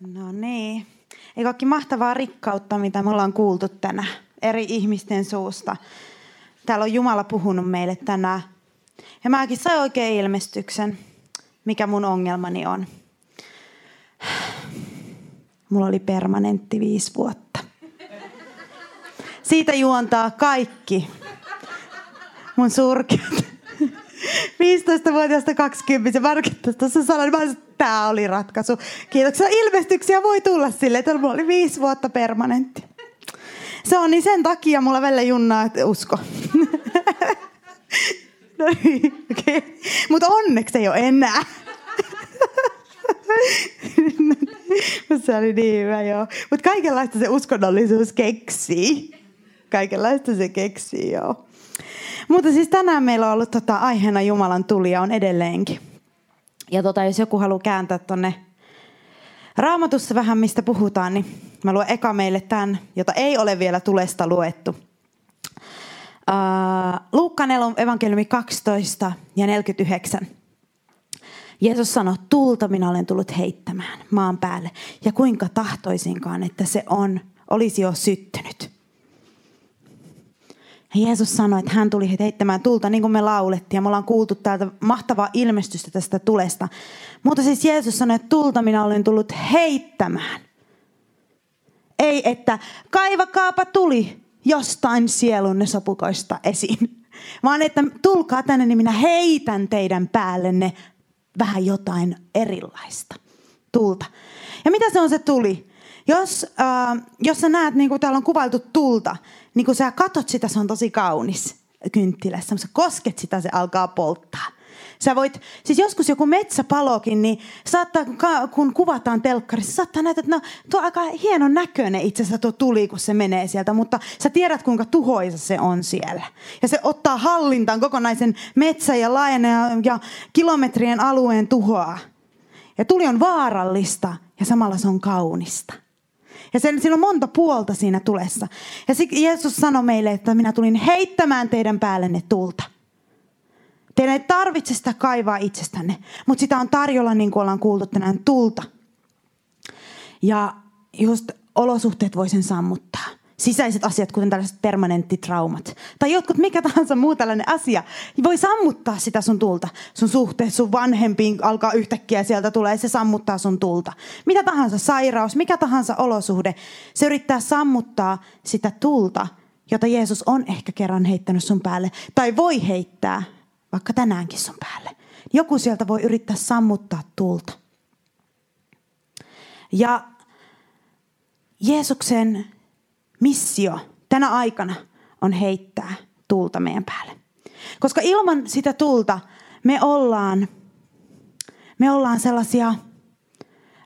No niin. Eikö olekin mahtavaa rikkautta, mitä me ollaan kuultu tänään eri ihmisten suusta. Täällä on Jumala puhunut meille tänään. Ja mäkin sain oikein ilmestyksen, mikä mun ongelmani on. Mulla oli permanentti viisi vuotta. Siitä juontaa kaikki mun surkeat 15-vuotiaasta 20 markettas tuossa sanoin, niin että tämä oli ratkaisu. Kiitoksia. Ilmestyksiä voi tulla sille, että mulla oli viisi vuotta permanentti. Se on niin sen takia mulla välillä junnaa, että usko. no niin, okay. Mutta onneksi ei ole enää. se oli niin hyvä, joo. Mutta kaikenlaista se uskonnollisuus keksii. Kaikenlaista se keksii, joo. Mutta siis tänään meillä on ollut tota, aiheena Jumalan tuli ja on edelleenkin. Ja tota, jos joku haluaa kääntää tonne raamatussa vähän, mistä puhutaan, niin mä luen eka meille tämän, jota ei ole vielä tulesta luettu. Uh, Luukka 4, evankeliumi 12 ja 49. Jeesus sanoi, tulta minä olen tullut heittämään maan päälle. Ja kuinka tahtoisinkaan, että se on, olisi jo syttynyt. Jeesus sanoi, että hän tuli heittämään tulta, niin kuin me laulettiin. Ja me ollaan kuultu täältä mahtavaa ilmestystä tästä tulesta. Mutta siis Jeesus sanoi, että tulta minä olen tullut heittämään. Ei, että kaivakaapa tuli jostain sielunne sopukoista esiin. Vaan että tulkaa tänne, niin minä heitän teidän päällenne vähän jotain erilaista tulta. Ja mitä se on se tuli? Jos, äh, jos sä näet, niin kuin täällä on kuvailtu tulta, niin kun sä katot sitä, se on tosi kaunis kynttilässä. Sä kosket sitä, se alkaa polttaa. Sä voit, siis joskus joku metsäpalokin, niin saattaa, kun kuvataan telkkarissa, saattaa näyttää, että no, tuo aika hienon näköinen itse asiassa tuo tuli, kun se menee sieltä, mutta sä tiedät, kuinka tuhoisa se on siellä. Ja se ottaa hallintaan kokonaisen metsä- ja laajene ja, ja kilometrien alueen tuhoa. Ja tuli on vaarallista ja samalla se on kaunista. Ja sen, siinä on monta puolta siinä tulessa. Ja Jeesus sanoi meille, että minä tulin heittämään teidän päällenne tulta. Teidän ei tarvitse sitä kaivaa itsestänne, mutta sitä on tarjolla, niin kuin ollaan kuultu tänään, tulta. Ja just olosuhteet voi sen sammuttaa sisäiset asiat, kuten tällaiset permanenttitraumat. Tai jotkut mikä tahansa muu tällainen asia, voi sammuttaa sitä sun tulta. Sun suhteet sun vanhempiin alkaa yhtäkkiä sieltä tulee, se sammuttaa sun tulta. Mitä tahansa sairaus, mikä tahansa olosuhde, se yrittää sammuttaa sitä tulta, jota Jeesus on ehkä kerran heittänyt sun päälle. Tai voi heittää, vaikka tänäänkin sun päälle. Joku sieltä voi yrittää sammuttaa tulta. Ja Jeesuksen missio tänä aikana on heittää tulta meidän päälle. Koska ilman sitä tulta me ollaan, me ollaan sellaisia,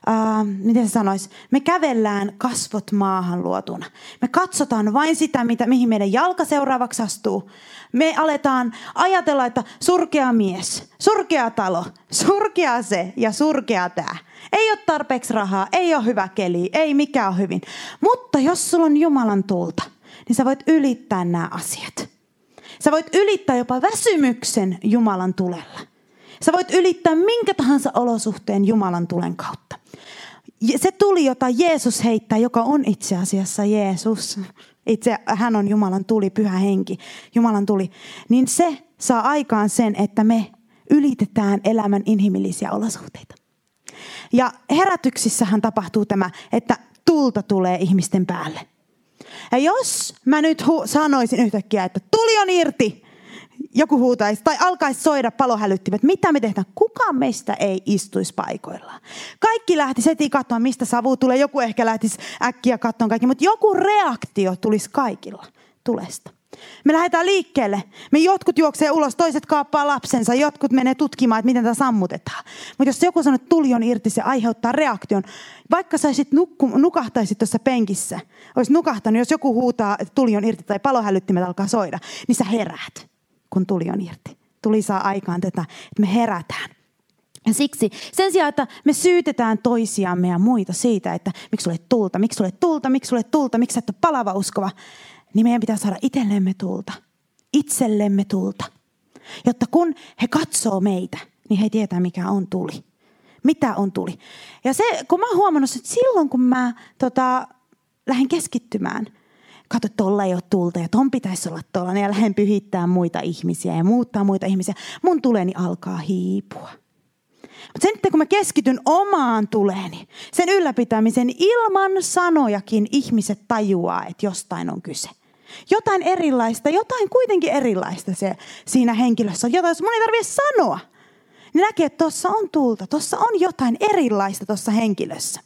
ää, miten se sanoisi, me kävellään kasvot maahan luotuna. Me katsotaan vain sitä, mitä, mihin meidän jalka seuraavaksi astuu. Me aletaan ajatella, että surkea mies, surkea talo, surkea se ja surkea tämä. Ei ole tarpeeksi rahaa, ei ole hyvä keli, ei mikään ole hyvin. Mutta jos sulla on Jumalan tulta, niin sä voit ylittää nämä asiat. Sä voit ylittää jopa väsymyksen Jumalan tulella. Sä voit ylittää minkä tahansa olosuhteen Jumalan tulen kautta. Se tuli, jota Jeesus heittää, joka on itse asiassa Jeesus. Itse hän on Jumalan tuli, pyhä henki, Jumalan tuli. Niin se saa aikaan sen, että me ylitetään elämän inhimillisiä olosuhteita. Ja herätyksissähän tapahtuu tämä, että tulta tulee ihmisten päälle. Ja jos mä nyt hu- sanoisin yhtäkkiä, että tuli on irti, joku huutaisi tai alkaisi soida palohälyttimet, mitä me tehdään? Kukaan meistä ei istuisi paikoillaan. Kaikki lähti heti katsomaan, mistä savu tulee. Joku ehkä lähtisi äkkiä katsomaan kaikki, mutta joku reaktio tulisi kaikilla tulesta. Me lähdetään liikkeelle. Me jotkut juoksee ulos, toiset kaappaa lapsensa, jotkut menee tutkimaan, että miten tämä sammutetaan. Mutta jos joku sanoo, että tuli on irti, se aiheuttaa reaktion. Vaikka sä sit nukku, nukahtaisit tuossa penkissä, olisi nukahtanut, jos joku huutaa, että tuli on irti tai palohälyttimet alkaa soida, niin sä heräät, kun tuli on irti. Tuli saa aikaan tätä, että me herätään. Ja siksi sen sijaan, että me syytetään toisiamme ja muita siitä, että miksi sulle tulta, miksi sulle tulta, miksi sulle tulta, miksi sä et ole palava uskova, niin meidän pitää saada itsellemme tulta. Itsellemme tulta. Jotta kun he katsoo meitä, niin he tietää mikä on tuli. mitä on tuli. Ja se, kun mä oon huomannut, että silloin kun mä tota, lähden keskittymään, katso, että tuolla ei ole tulta ja ton pitäisi olla tuolla, ja lähden pyhittää muita ihmisiä ja muuttaa muita ihmisiä, mun tuleni alkaa hiipua. Mutta sen, kun mä keskityn omaan tuleeni, sen ylläpitämisen ilman sanojakin ihmiset tajuaa, että jostain on kyse. Jotain erilaista, jotain kuitenkin erilaista se, siinä henkilössä on. Jotain, jos mun ei tarvitse sanoa, niin näkee, että tuossa on tulta, tuossa on jotain erilaista tuossa henkilössä.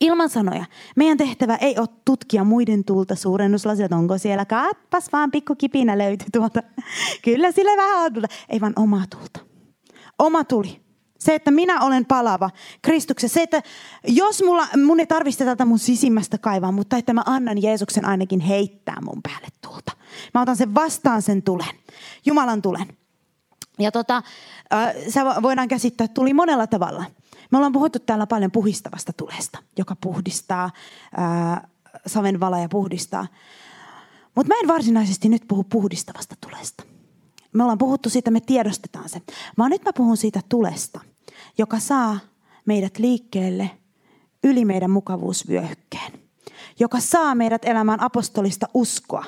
Ilman sanoja. Meidän tehtävä ei ole tutkia muiden tulta suurennuslasia, että onko siellä kappas vaan pikku kipinä löytyi tuolta. Kyllä sillä vähän on tulta. Ei vaan oma tulta. Oma tuli. Se, että minä olen palava Kristuksessa. Se, että jos mulla, mun ei tarvitse tätä mun sisimmästä kaivaa, mutta että mä annan Jeesuksen ainakin heittää mun päälle tulta. Mä otan sen vastaan sen tulen. Jumalan tulen. Ja tota, se voidaan käsittää, tuli monella tavalla. Me ollaan puhuttu täällä paljon puhistavasta tulesta, joka puhdistaa, ää, saven vala ja puhdistaa. Mutta mä en varsinaisesti nyt puhu puhdistavasta tulesta. Me ollaan puhuttu siitä, me tiedostetaan se. Vaan nyt mä puhun siitä tulesta, joka saa meidät liikkeelle yli meidän mukavuusvyöhykkeen joka saa meidät elämään apostolista uskoa,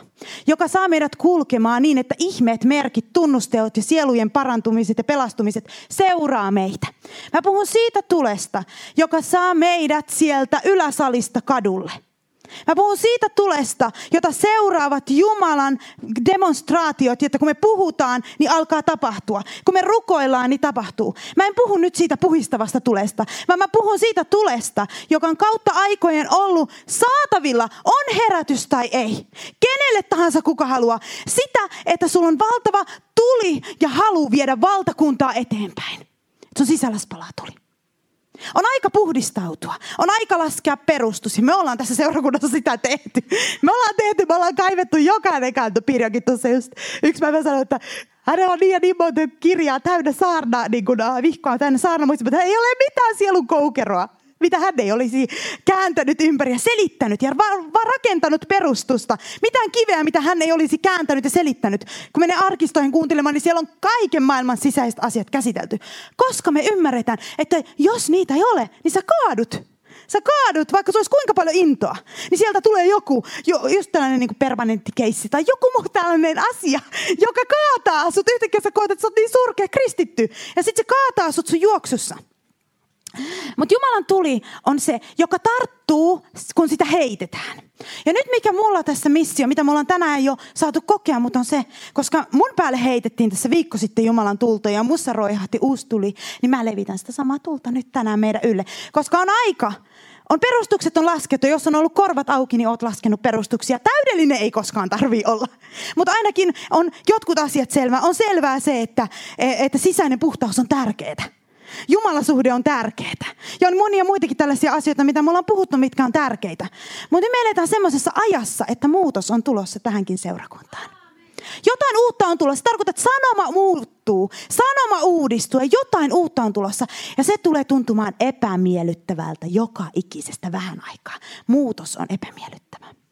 joka saa meidät kulkemaan niin, että ihmeet, merkit, tunnusteot ja sielujen parantumiset ja pelastumiset seuraa meitä. Mä puhun siitä tulesta, joka saa meidät sieltä yläsalista kadulle – Mä puhun siitä tulesta, jota seuraavat Jumalan demonstraatiot, että kun me puhutaan, niin alkaa tapahtua. Kun me rukoillaan, niin tapahtuu. Mä en puhu nyt siitä puhistavasta tulesta, vaan mä puhun siitä tulesta, joka on kautta aikojen ollut saatavilla, on herätys tai ei. Kenelle tahansa kuka haluaa. Sitä, että sulla on valtava tuli ja halu viedä valtakuntaa eteenpäin. Sun sisälläs palaa tuli. On aika puhdistautua. On aika laskea perustus. Ja me ollaan tässä seurakunnassa sitä tehty. Me ollaan tehty, me ollaan kaivettu jokainen kantopiirjokin tuossa just. Yksi päivä sanoi, että hänellä on niin ja niin monta kirjaa täynnä saarna, niin kuin vihkoa täynnä saarna, mutta ei ole mitään sielun koukeroa mitä hän ei olisi kääntänyt ympäri ja selittänyt ja vaan va rakentanut perustusta. Mitään kiveä, mitä hän ei olisi kääntänyt ja selittänyt. Kun menee arkistoihin kuuntelemaan, niin siellä on kaiken maailman sisäiset asiat käsitelty. Koska me ymmärretään, että jos niitä ei ole, niin sä kaadut. Sä kaadut, vaikka se olisi kuinka paljon intoa, niin sieltä tulee joku, jo, just tällainen niin permanentti keissi tai joku muu tällainen asia, joka kaataa sut. Yhtäkkiä sä koet, että sä oot niin surkea kristitty. Ja sitten se kaataa sut sun juoksussa. Mutta Jumalan tuli on se, joka tarttuu, kun sitä heitetään. Ja nyt mikä mulla tässä missio, mitä me ollaan tänään jo saatu kokea, mutta on se, koska mun päälle heitettiin tässä viikko sitten Jumalan tulta ja mussa roihahti uusi tuli, niin mä levitän sitä samaa tulta nyt tänään meidän ylle. Koska on aika, on perustukset on laskettu. Jos on ollut korvat auki, niin oot laskenut perustuksia. Täydellinen ei koskaan tarvi olla. Mutta ainakin on jotkut asiat selvää. On selvää se, että, että sisäinen puhtaus on tärkeää. Jumalasuhde on tärkeää. Ja on monia muitakin tällaisia asioita, mitä me ollaan puhuttu, mitkä on tärkeitä. Mutta me eletään semmoisessa ajassa, että muutos on tulossa tähänkin seurakuntaan. Jotain uutta on tulossa. Se tarkoittaa, että sanoma muuttuu, sanoma uudistuu ja jotain uutta on tulossa. Ja se tulee tuntumaan epämiellyttävältä joka ikisestä vähän aikaa. Muutos on epämiellyttävä.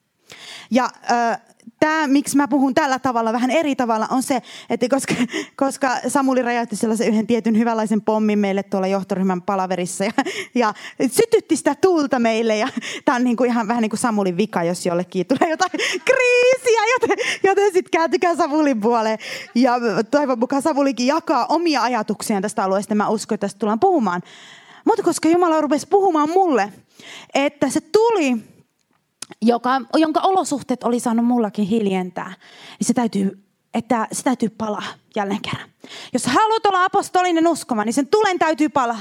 Ja äh, tämä, miksi mä puhun tällä tavalla, vähän eri tavalla, on se, että koska, koska Samuli räjäytti sellaisen yhden tietyn hyvänlaisen pommin meille tuolla johtoryhmän palaverissa ja, ja sytytti sitä tulta meille. Ja tämä on niin kuin ihan vähän niin kuin Samulin vika, jos jollekin tulee jotain kriisiä, joten, joten sitten kääntykää Samulin puoleen. Ja toivon mukaan Samulikin jakaa omia ajatuksiaan tästä alueesta. Mä uskon, että tästä tullaan puhumaan. Mutta koska Jumala rupesi puhumaan mulle, että se tuli joka, jonka olosuhteet oli saanut mullakin hiljentää, niin se täytyy, että se täytyy palaa jälleen kerran. Jos haluat olla apostolinen uskoma, niin sen tulen täytyy palaa.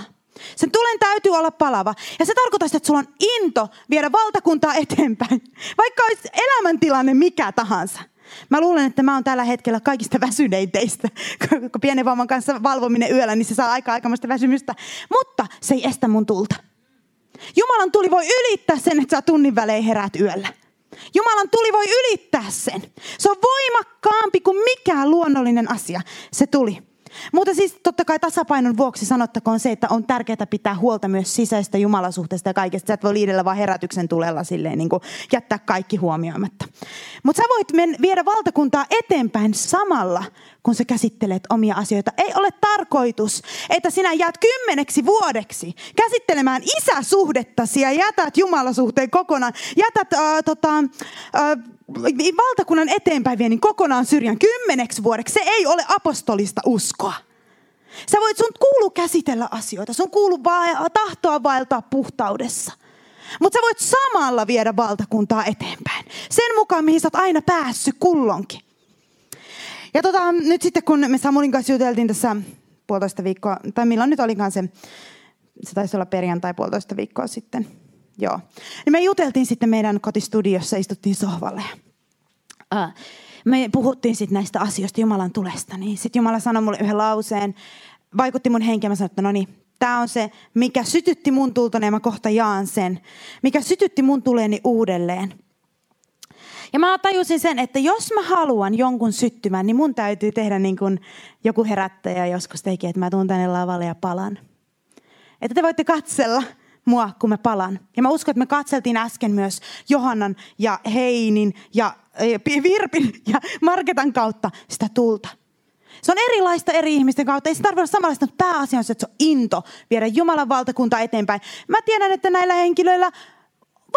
Sen tulen täytyy olla palava. Ja se tarkoittaa sitä, että sulla on into viedä valtakuntaa eteenpäin. Vaikka olisi elämäntilanne mikä tahansa. Mä luulen, että mä oon tällä hetkellä kaikista väsynein teistä. Kun pienen vauvan kanssa valvominen yöllä, niin se saa aika aikamoista väsymystä. Mutta se ei estä mun tulta. Jumalan tuli voi ylittää sen, että sä tunnin välein heräät yöllä. Jumalan tuli voi ylittää sen. Se on voimakkaampi kuin mikään luonnollinen asia. Se tuli. Mutta siis totta kai tasapainon vuoksi sanottakoon se, että on tärkeää pitää huolta myös sisäistä jumalasuhteesta ja kaikesta. Sä et voi liidellä vaan herätyksen tulella silleen niin kuin jättää kaikki huomioimatta. Mutta sä voit men, viedä valtakuntaa eteenpäin samalla, kun sä käsittelet omia asioita. Ei ole tarkoitus, että sinä jäät kymmeneksi vuodeksi käsittelemään isäsuhdettasi ja jätät jumalasuhteen kokonaan. Jätät äh, tota, äh, valtakunnan eteenpäin niin kokonaan syrjään kymmeneksi vuodeksi. Se ei ole apostolista uskoa. Sä voit, sun kuulu käsitellä asioita, sun kuulu va- tahtoa vaeltaa puhtaudessa. Mutta sä voit samalla viedä valtakuntaa eteenpäin. Sen mukaan, mihin sä oot aina päässyt kullonkin. Ja tota, nyt sitten kun me Samulin kanssa juteltiin tässä puolitoista viikkoa, tai milloin nyt olikaan se, se taisi olla perjantai puolitoista viikkoa sitten. Joo. Niin me juteltiin sitten meidän kotistudiossa, istuttiin sohvalle. Uh, me puhuttiin sitten näistä asioista Jumalan tulesta. Niin sitten Jumala sanoi mulle yhden lauseen, vaikutti mun henkeä, mä sanoin, että no niin, tämä on se, mikä sytytti mun tultoni ja mä kohta jaan sen. Mikä sytytti mun tuleeni uudelleen. Ja mä tajusin sen, että jos mä haluan jonkun syttymään, niin mun täytyy tehdä niin kuin joku herättäjä joskus teki, että mä tuun tänne lavalle ja palan. Että te voitte katsella mua, kun mä palan. Ja mä uskon, että me katseltiin äsken myös Johannan ja Heinin ja Virpin ja Marketan kautta sitä tulta. Se on erilaista eri ihmisten kautta. Ei se tarvitse olla samanlaista, mutta pääasia on se, että se on into viedä Jumalan valtakunta eteenpäin. Mä tiedän, että näillä henkilöillä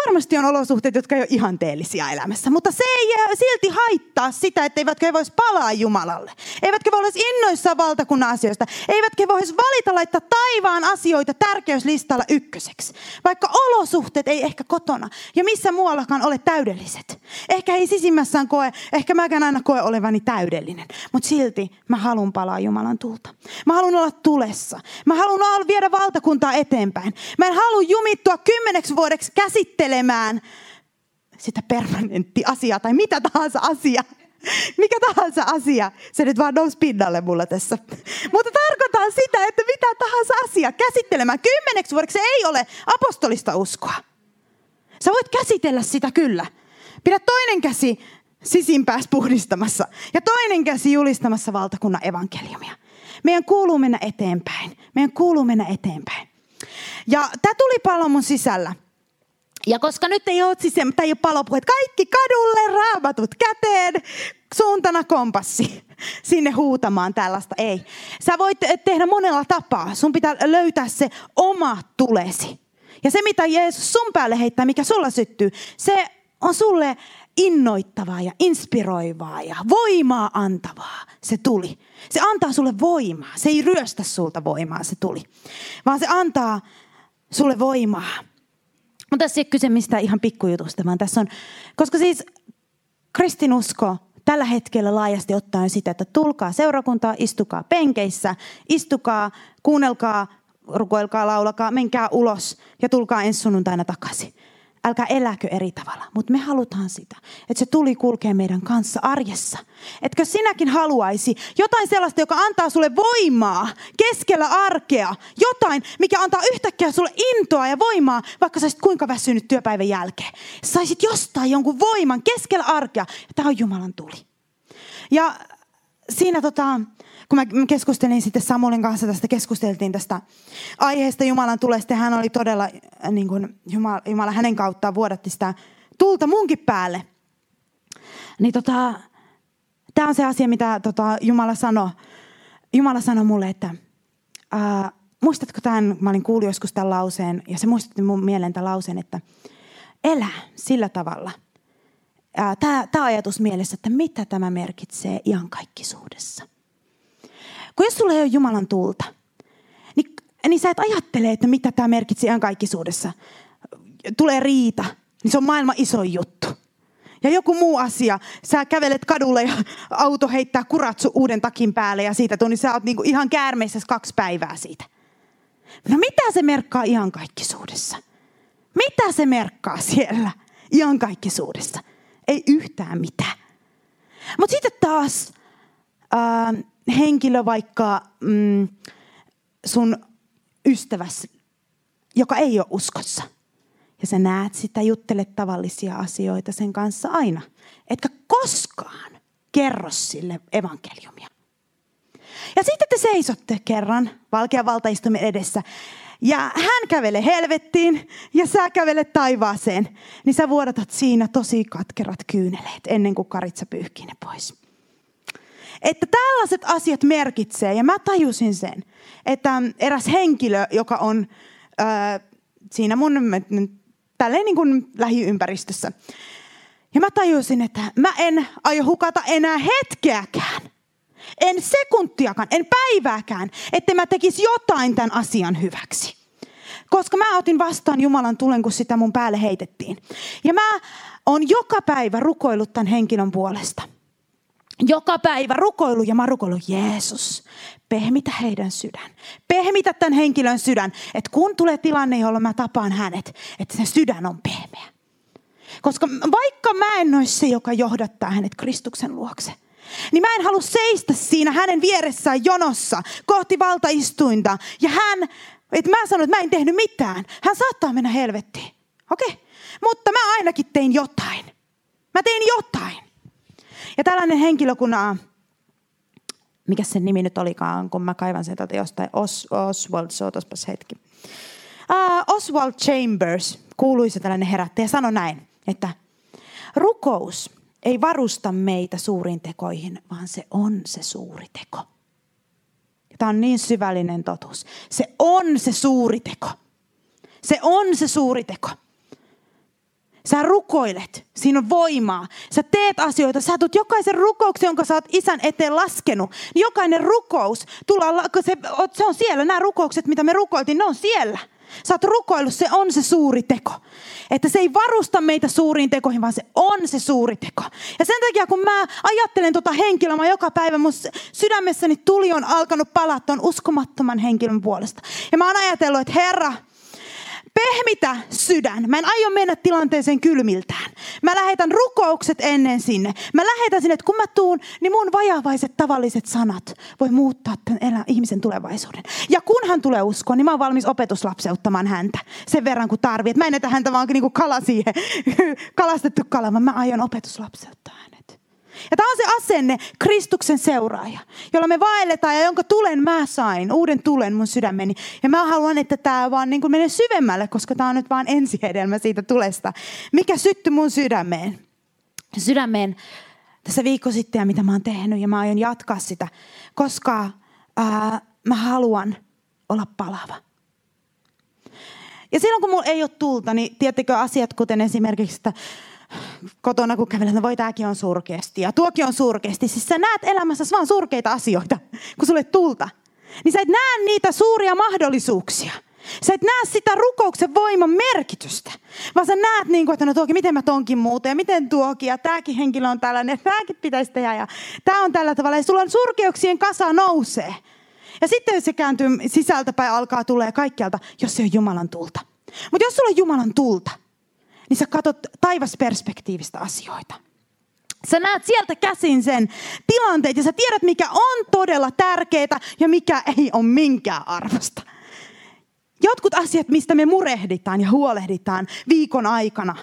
varmasti on olosuhteet, jotka ei ole ihanteellisia elämässä, mutta se ei silti haittaa sitä, että eivätkö he voisi palaa Jumalalle. Eivätkö he olisi innoissaan valtakunnan asioista. Eivätkö he voisi valita laittaa taivaan asioita tärkeyslistalla ykköseksi. Vaikka olosuhteet ei ehkä kotona ja missä muuallakaan ole täydelliset. Ehkä ei sisimmässään koe, ehkä mäkään aina koe olevani täydellinen. Mutta silti mä haluan palaa Jumalan tulta. Mä haluan olla tulessa. Mä haluan viedä valtakuntaa eteenpäin. Mä en halua jumittua kymmeneksi vuodeksi käsittää käsittelemään sitä permanenttiasiaa tai mitä tahansa asia. Mikä tahansa asia, se nyt vaan nousi pinnalle mulla tässä. Mutta tarkoitan sitä, että mitä tahansa asia käsittelemään kymmeneksi vuodeksi se ei ole apostolista uskoa. Sä voit käsitellä sitä kyllä. Pidä toinen käsi sisimpäässä puhdistamassa ja toinen käsi julistamassa valtakunnan evankeliumia. Meidän kuuluu mennä eteenpäin. Meidän kuuluu mennä eteenpäin. Ja tämä tuli paljon mun sisällä. Ja koska nyt ei ole, siis, ei ole palopuheet, kaikki kadulle raamatut käteen, suuntana kompassi sinne huutamaan tällaista. Ei. Sä voit tehdä monella tapaa. Sun pitää löytää se oma tulesi. Ja se, mitä Jeesus sun päälle heittää, mikä sulla syttyy, se on sulle innoittavaa ja inspiroivaa ja voimaa antavaa. Se tuli. Se antaa sulle voimaa. Se ei ryöstä sulta voimaa, se tuli. Vaan se antaa sulle voimaa. Mutta tässä ei ole kyse mistään ihan pikkujutusta, vaan tässä on, koska siis kristinusko tällä hetkellä laajasti ottaen sitä, että tulkaa seurakuntaa, istukaa penkeissä, istukaa, kuunnelkaa, rukoilkaa, laulakaa, menkää ulos ja tulkaa ensi sunnuntaina takaisin älkää eläkö eri tavalla. Mutta me halutaan sitä, että se tuli kulkee meidän kanssa arjessa. Etkö sinäkin haluaisi jotain sellaista, joka antaa sulle voimaa keskellä arkea. Jotain, mikä antaa yhtäkkiä sulle intoa ja voimaa, vaikka sä kuinka väsynyt työpäivän jälkeen. Saisit jostain jonkun voiman keskellä arkea. Ja tämä on Jumalan tuli. Ja siinä tota, kun mä keskustelin sitten Samuelin kanssa tästä, keskusteltiin tästä aiheesta Jumalan tulesta. Hän oli todella, äh, niin kuin Jumala, Jumala hänen kauttaan vuodatti sitä tulta munkin päälle. Niin tota, tämä on se asia, mitä tota, Jumala sanoi. Jumala sanoi mulle, että ää, muistatko tämän, mä olin kuullut joskus tämän lauseen, ja se muistutti mun mieleen tämän lauseen, että elä sillä tavalla. Tämä ajatus mielessä, että mitä tämä merkitsee iankaikkisuudessa. Kun jos sulla ei ole Jumalan tulta, niin, niin sä et ajattele, että mitä tämä merkitsee ihan kaikkisuudessa. Tulee riita, niin se on maailman iso juttu. Ja joku muu asia, sä kävelet kadulle ja auto heittää kuratsu uuden takin päälle ja siitä tuli, niin sä oot niinku ihan käärmeissä kaksi päivää siitä. No mitä se merkkaa ihan kaikkisuudessa? Mitä se merkkaa siellä ihan kaikkisuudessa? Ei yhtään mitään. Mutta sitten taas äh, henkilö vaikka mm, sun ystäväs, joka ei ole uskossa. Ja sä näet sitä, juttelet tavallisia asioita sen kanssa aina. Etkä koskaan kerro sille evankeliumia. Ja sitten te seisotte kerran valkean valtaistumme edessä. Ja hän kävelee helvettiin ja sä kävelet taivaaseen. Niin sä vuodatat siinä tosi katkerat kyyneleet ennen kuin karitsa pyyhkii ne pois. Että tällaiset asiat merkitsee. Ja mä tajusin sen, että eräs henkilö, joka on äh, siinä mun tälleen niin kuin lähiympäristössä. Ja mä tajusin, että mä en aio hukata enää hetkeäkään. En sekuntiakaan, en päivääkään, että mä tekisi jotain tämän asian hyväksi. Koska mä otin vastaan Jumalan tulen, kun sitä mun päälle heitettiin. Ja mä oon joka päivä rukoillut tämän henkilön puolesta. Joka päivä rukoilu ja mä rukoilu, Jeesus, pehmitä heidän sydän. Pehmitä tämän henkilön sydän, että kun tulee tilanne, jolla mä tapaan hänet, että se sydän on pehmeä. Koska vaikka mä en ole se, joka johdattaa hänet Kristuksen luokse, niin mä en halua seistä siinä hänen vieressään jonossa kohti valtaistuinta. Ja hän, että mä sanon, että mä en tehnyt mitään. Hän saattaa mennä helvettiin. Okei, okay. mutta mä ainakin tein jotain. Mä tein jotain. Ja tällainen henkilö, kun mikä sen nimi nyt olikaan, kun mä kaivan sen tätä jostain, Os, Oswald, sootaspas hetki. Uh, Oswald Chambers, kuuluisa tällainen herättäjä, sanoi näin, että rukous ei varusta meitä suuriin tekoihin, vaan se on se suuri teko. Tämä on niin syvällinen totuus. Se on se suuri teko. Se on se suuri teko. Sä rukoilet, siinä on voimaa. Sä teet asioita, sä tulet jokaisen rukouksen, jonka sä oot isän eteen laskenut. Niin jokainen rukous, tulla, se, se on siellä, nämä rukoukset, mitä me rukoiltiin, ne on siellä. Sä oot rukoillut, se on se suuri teko. Että se ei varusta meitä suuriin tekoihin, vaan se on se suuri teko. Ja sen takia, kun mä ajattelen tota henkilöä, mä joka päivä mun sydämessäni tuli on alkanut palaa ton uskomattoman henkilön puolesta. Ja mä oon ajatellut, että Herra, pehmitä sydän. Mä en aio mennä tilanteeseen kylmiltään. Mä lähetän rukoukset ennen sinne. Mä lähetän sinne, että kun mä tuun, niin mun vajavaiset tavalliset sanat voi muuttaa tämän elä, ihmisen tulevaisuuden. Ja kun hän tulee uskoon, niin mä oon valmis opetuslapseuttamaan häntä sen verran kuin tarvii. mä en etä häntä vaan niin kuin kala siihen, kalastettu kala, vaan mä aion opetuslapseuttaa hänet. Ja tämä on se asenne, Kristuksen seuraaja, jolla me vaelletaan ja jonka tulen mä sain, uuden tulen mun sydämeni. Ja mä haluan, että tämä vaan niin menee syvemmälle, koska tämä on nyt vaan ensihedelmä siitä tulesta, mikä syttyi mun sydämeen. Sydämeen tässä viikko sitten ja mitä mä oon tehnyt ja mä aion jatkaa sitä, koska ää, mä haluan olla palava. Ja silloin kun mulla ei ole tulta, niin tiettekö asiat kuten esimerkiksi, että kotona, kun kävelet, voi tämäkin on surkeasti ja tuokin on surkeasti. Siis sä näet elämässä vaan surkeita asioita, kun sulle tulta. Niin sä et näe niitä suuria mahdollisuuksia. Sä et näe sitä rukouksen voiman merkitystä, vaan sä näet, niin kuin, että no tuokin, miten mä tonkin muuta ja miten tuokin ja tämäkin henkilö on tällainen tämäkin pitäisi tehdä ja tämä on tällä tavalla. Ja sulla on surkeuksien kasa nousee. Ja sitten se kääntyy sisältäpäin, alkaa tulee kaikkialta, jos se on Jumalan tulta. Mutta jos sulla on Jumalan tulta, niin sä katsot taivasperspektiivistä asioita. Sä näet sieltä käsin sen tilanteet ja sä tiedät, mikä on todella tärkeää ja mikä ei ole minkään arvosta. Jotkut asiat, mistä me murehditaan ja huolehditaan viikon aikana,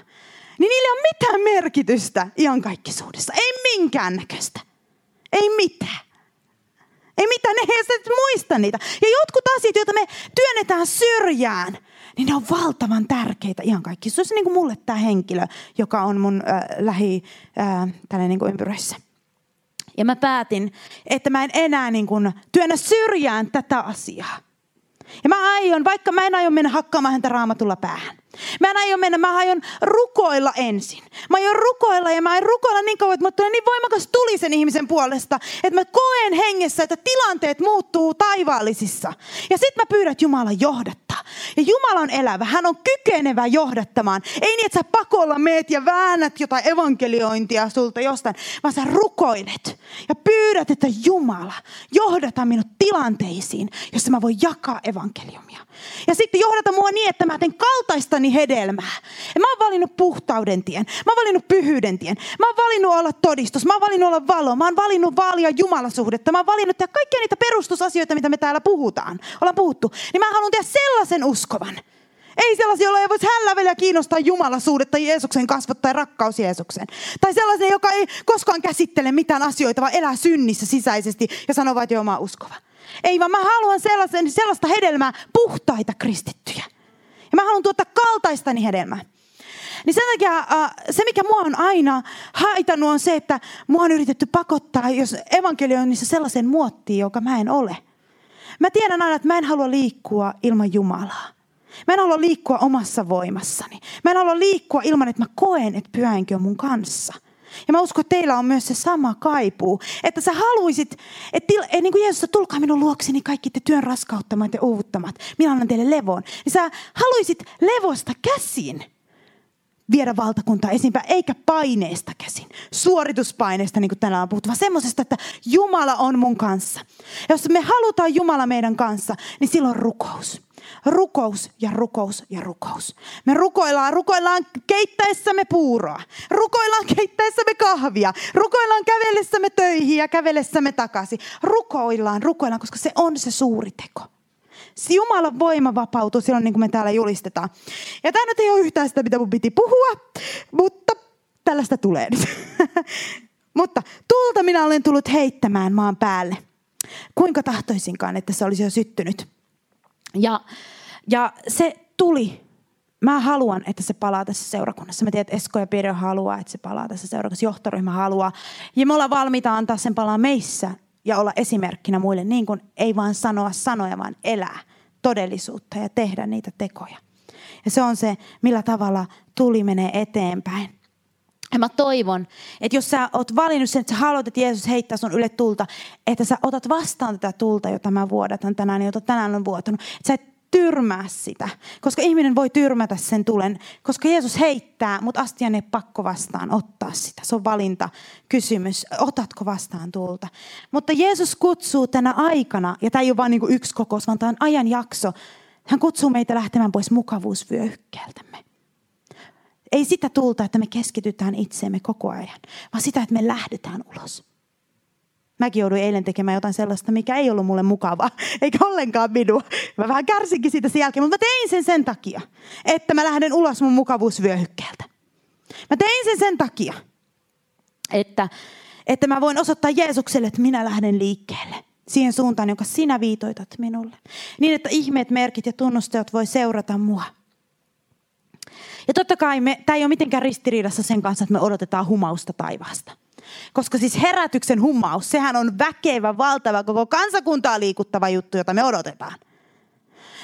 niin niillä ei ole mitään merkitystä iankaikkisuudessa. Ei minkään näköistä. Ei mitään. Ei mitään, ne eivät muista niitä. Ja jotkut asiat, joita me työnnetään syrjään, niin ne on valtavan tärkeitä ihan kaikki. Se olisi niin kuin mulle tämä henkilö, joka on mun äh, lähi äh, niin kuin ympyröissä. Ja mä päätin, että mä en enää niin kuin työnnä syrjään tätä asiaa. Ja mä aion, vaikka mä en aio mennä hakkaamaan häntä raamatulla päähän. Mä en aio mennä, mä aion rukoilla ensin. Mä aion rukoilla ja mä aion rukoilla niin kauan, että mä niin voimakas tuli sen ihmisen puolesta, että mä koen hengessä, että tilanteet muuttuu taivaallisissa. Ja sit mä pyydän, että Jumala johdattaa. Ja Jumala on elävä, hän on kykenevä johdattamaan. Ei niin, että sä pakolla meet ja väännät jotain evankeliointia sulta jostain, vaan sä rukoilet ja pyydät, että Jumala johdata minut tilanteisiin, jossa mä voin jakaa evankeliumia. Ja sitten johdata mua niin, että mä teen kaltaista elämästäni hedelmää. Ja mä oon valinnut puhtauden tien. Mä oon valinnut pyhyyden tien. Mä oon valinnut olla todistus. Mä oon valinnut olla valo. Mä oon valinnut vaalia Jumalasuhdetta. Mä oon valinnut tehdä kaikkia niitä perustusasioita, mitä me täällä puhutaan. Ollaan puhuttu. Niin mä haluan tehdä sellaisen uskovan, Ei sellaisia, joilla ei voisi hälläveliä kiinnostaa suudetta Jeesuksen kasvot tai rakkaus Jeesukseen. Tai sellaisia, joka ei koskaan käsittele mitään asioita, vaan elää synnissä sisäisesti ja sanoo vain, että joo, mä uskova. Ei, vaan mä haluan sellaisen, sellaista hedelmää, puhtaita kristittyjä. Ja mä haluan tuottaa kaltaistani hedelmää. Niin sen takia äh, se, mikä mua on aina haitannut, on se, että mua on yritetty pakottaa, jos evankelioinnissa sellaisen muottiin, joka mä en ole. Mä tiedän aina, että mä en halua liikkua ilman Jumalaa. Mä en halua liikkua omassa voimassani. Mä en halua liikkua ilman, että mä koen, että pyhänkin on mun kanssa. Ja mä uskon, että teillä on myös se sama kaipuu. Että sä haluisit, että et, niin kuin Jeesus, tulkaa minun luokseni kaikki te työn raskauttamat ja uuvuttamat. Minä annan teille levon. Niin sä haluisit levosta käsin viedä valtakuntaa esiinpäin, eikä paineesta käsin. Suorituspaineesta, niin kuin tänään on puhuttu, vaan semmoisesta, että Jumala on mun kanssa. Ja jos me halutaan Jumala meidän kanssa, niin silloin rukous. Rukous ja rukous ja rukous. Me rukoillaan, rukoillaan keittäessämme puuroa. Rukoillaan keittäessämme kahvia. Rukoillaan kävellessämme töihin ja kävellessämme takaisin. Rukoillaan, rukoillaan, koska se on se suuri teko. Jumalan voima vapautuu silloin, niin kuin me täällä julistetaan. Ja tämä nyt ei ole yhtään sitä, mitä mun piti puhua, mutta tällaista tulee nyt. mutta tulta minä olen tullut heittämään maan päälle. Kuinka tahtoisinkaan, että se olisi jo syttynyt. Ja, ja se tuli. Mä haluan, että se palaa tässä seurakunnassa. Mä tiedän, että Esko ja Pirjo haluaa, että se palaa tässä seurakunnassa. Johtoryhmä haluaa. Ja me ollaan valmiita antaa sen palaa meissä ja olla esimerkkinä muille. Niin kuin ei vaan sanoa sanoja, vaan elää todellisuutta ja tehdä niitä tekoja. Ja se on se, millä tavalla tuli menee eteenpäin. Ja mä toivon, että jos sä oot valinnut sen, että sä haluat, että Jeesus heittää sun ylle tulta, että sä otat vastaan tätä tulta, jota mä vuodatan tänään, jota tänään on vuotanut. Että sä et tyrmää sitä, koska ihminen voi tyrmätä sen tulen, koska Jeesus heittää, mutta astian ei pakko vastaan ottaa sitä. Se on valinta kysymys, otatko vastaan tulta. Mutta Jeesus kutsuu tänä aikana, ja tämä ei ole vain niin yksi kokous, vaan tämä on ajan jakso, hän kutsuu meitä lähtemään pois mukavuusvyöhykkeeltämme. Ei sitä tulta, että me keskitytään itseemme koko ajan, vaan sitä, että me lähdetään ulos. Mäkin jouduin eilen tekemään jotain sellaista, mikä ei ollut mulle mukavaa, eikä ollenkaan minua. Mä vähän kärsinkin siitä sen jälkeen, mutta mä tein sen sen takia, että mä lähden ulos mun mukavuusvyöhykkeeltä. Mä tein sen sen takia, että, että mä voin osoittaa Jeesukselle, että minä lähden liikkeelle siihen suuntaan, jonka sinä viitoitat minulle. Niin, että ihmeet, merkit ja tunnustajat voi seurata mua. Ja totta kai tämä ei ole mitenkään ristiriidassa sen kanssa, että me odotetaan humausta taivaasta. Koska siis herätyksen humaus, sehän on väkevä, valtava, koko kansakuntaa liikuttava juttu, jota me odotetaan.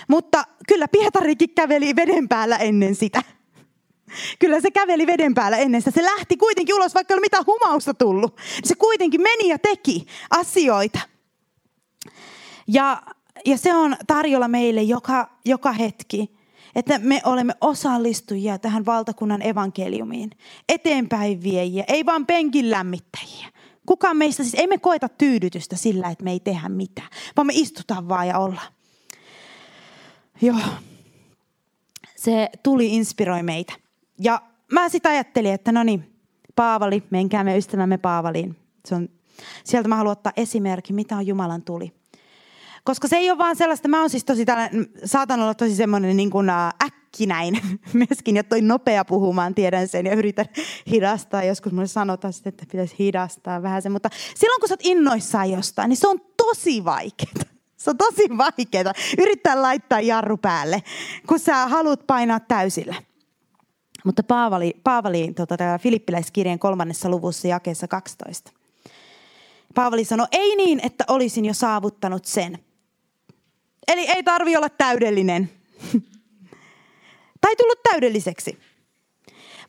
Mutta kyllä Pietarikin käveli veden päällä ennen sitä. Kyllä se käveli veden päällä ennen sitä. Se lähti kuitenkin ulos, vaikka ei ole mitään humausta tullut. Se kuitenkin meni ja teki asioita. Ja, ja se on tarjolla meille joka, joka hetki että me olemme osallistujia tähän valtakunnan evankeliumiin. Eteenpäin viejiä, ei vaan penkin lämmittäjiä. Kukaan meistä, siis ei me koeta tyydytystä sillä, että me ei tehdä mitään, vaan me istutaan vaan ja ollaan. Joo. Se tuli inspiroi meitä. Ja mä sitten ajattelin, että no niin, Paavali, menkäämme ystävämme Paavaliin. Se on, sieltä mä haluan ottaa esimerkki, mitä on Jumalan tuli. Koska se ei ole vaan sellaista, mä oon siis tosi tällainen, saatan olla tosi semmoinen niin kuin, äkkinäinen myöskin, ja toi nopea puhumaan, tiedän sen, ja yritän hidastaa. Joskus mulle sanotaan sitten, että pitäisi hidastaa vähän sen, mutta silloin kun sä oot innoissaan jostain, niin se on tosi vaikeaa. Se on tosi vaikeaa yrittää laittaa jarru päälle, kun sä haluat painaa täysillä. Mutta Paavali, Paavali tota, Filippiläiskirjeen kolmannessa luvussa jakeessa 12. Paavali sanoi, ei niin, että olisin jo saavuttanut sen, Eli ei tarvi olla täydellinen. tai tullut täydelliseksi.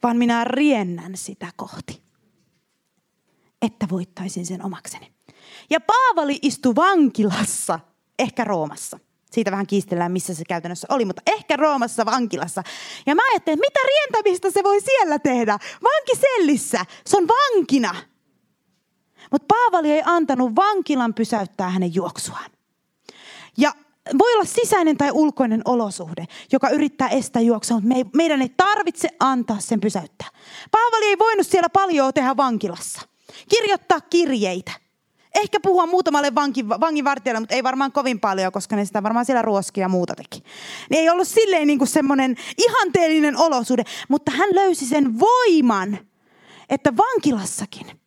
Vaan minä riennän sitä kohti. Että voittaisin sen omakseni. Ja Paavali istui vankilassa, ehkä Roomassa. Siitä vähän kiistellään, missä se käytännössä oli, mutta ehkä Roomassa vankilassa. Ja mä ajattelin, mitä rientämistä se voi siellä tehdä? Vankisellissä, se on vankina. Mutta Paavali ei antanut vankilan pysäyttää hänen juoksuaan. Ja voi olla sisäinen tai ulkoinen olosuhde, joka yrittää estää juoksua, mutta me ei, meidän ei tarvitse antaa sen pysäyttää. Paavali ei voinut siellä paljon tehdä vankilassa. Kirjoittaa kirjeitä. Ehkä puhua muutamalle vankin, vanginvartijalle, mutta ei varmaan kovin paljon, koska ne sitä varmaan siellä ruoskia ja muuta teki. Niin ei ollut silleen niin kuin semmoinen ihanteellinen olosuhde, mutta hän löysi sen voiman, että vankilassakin,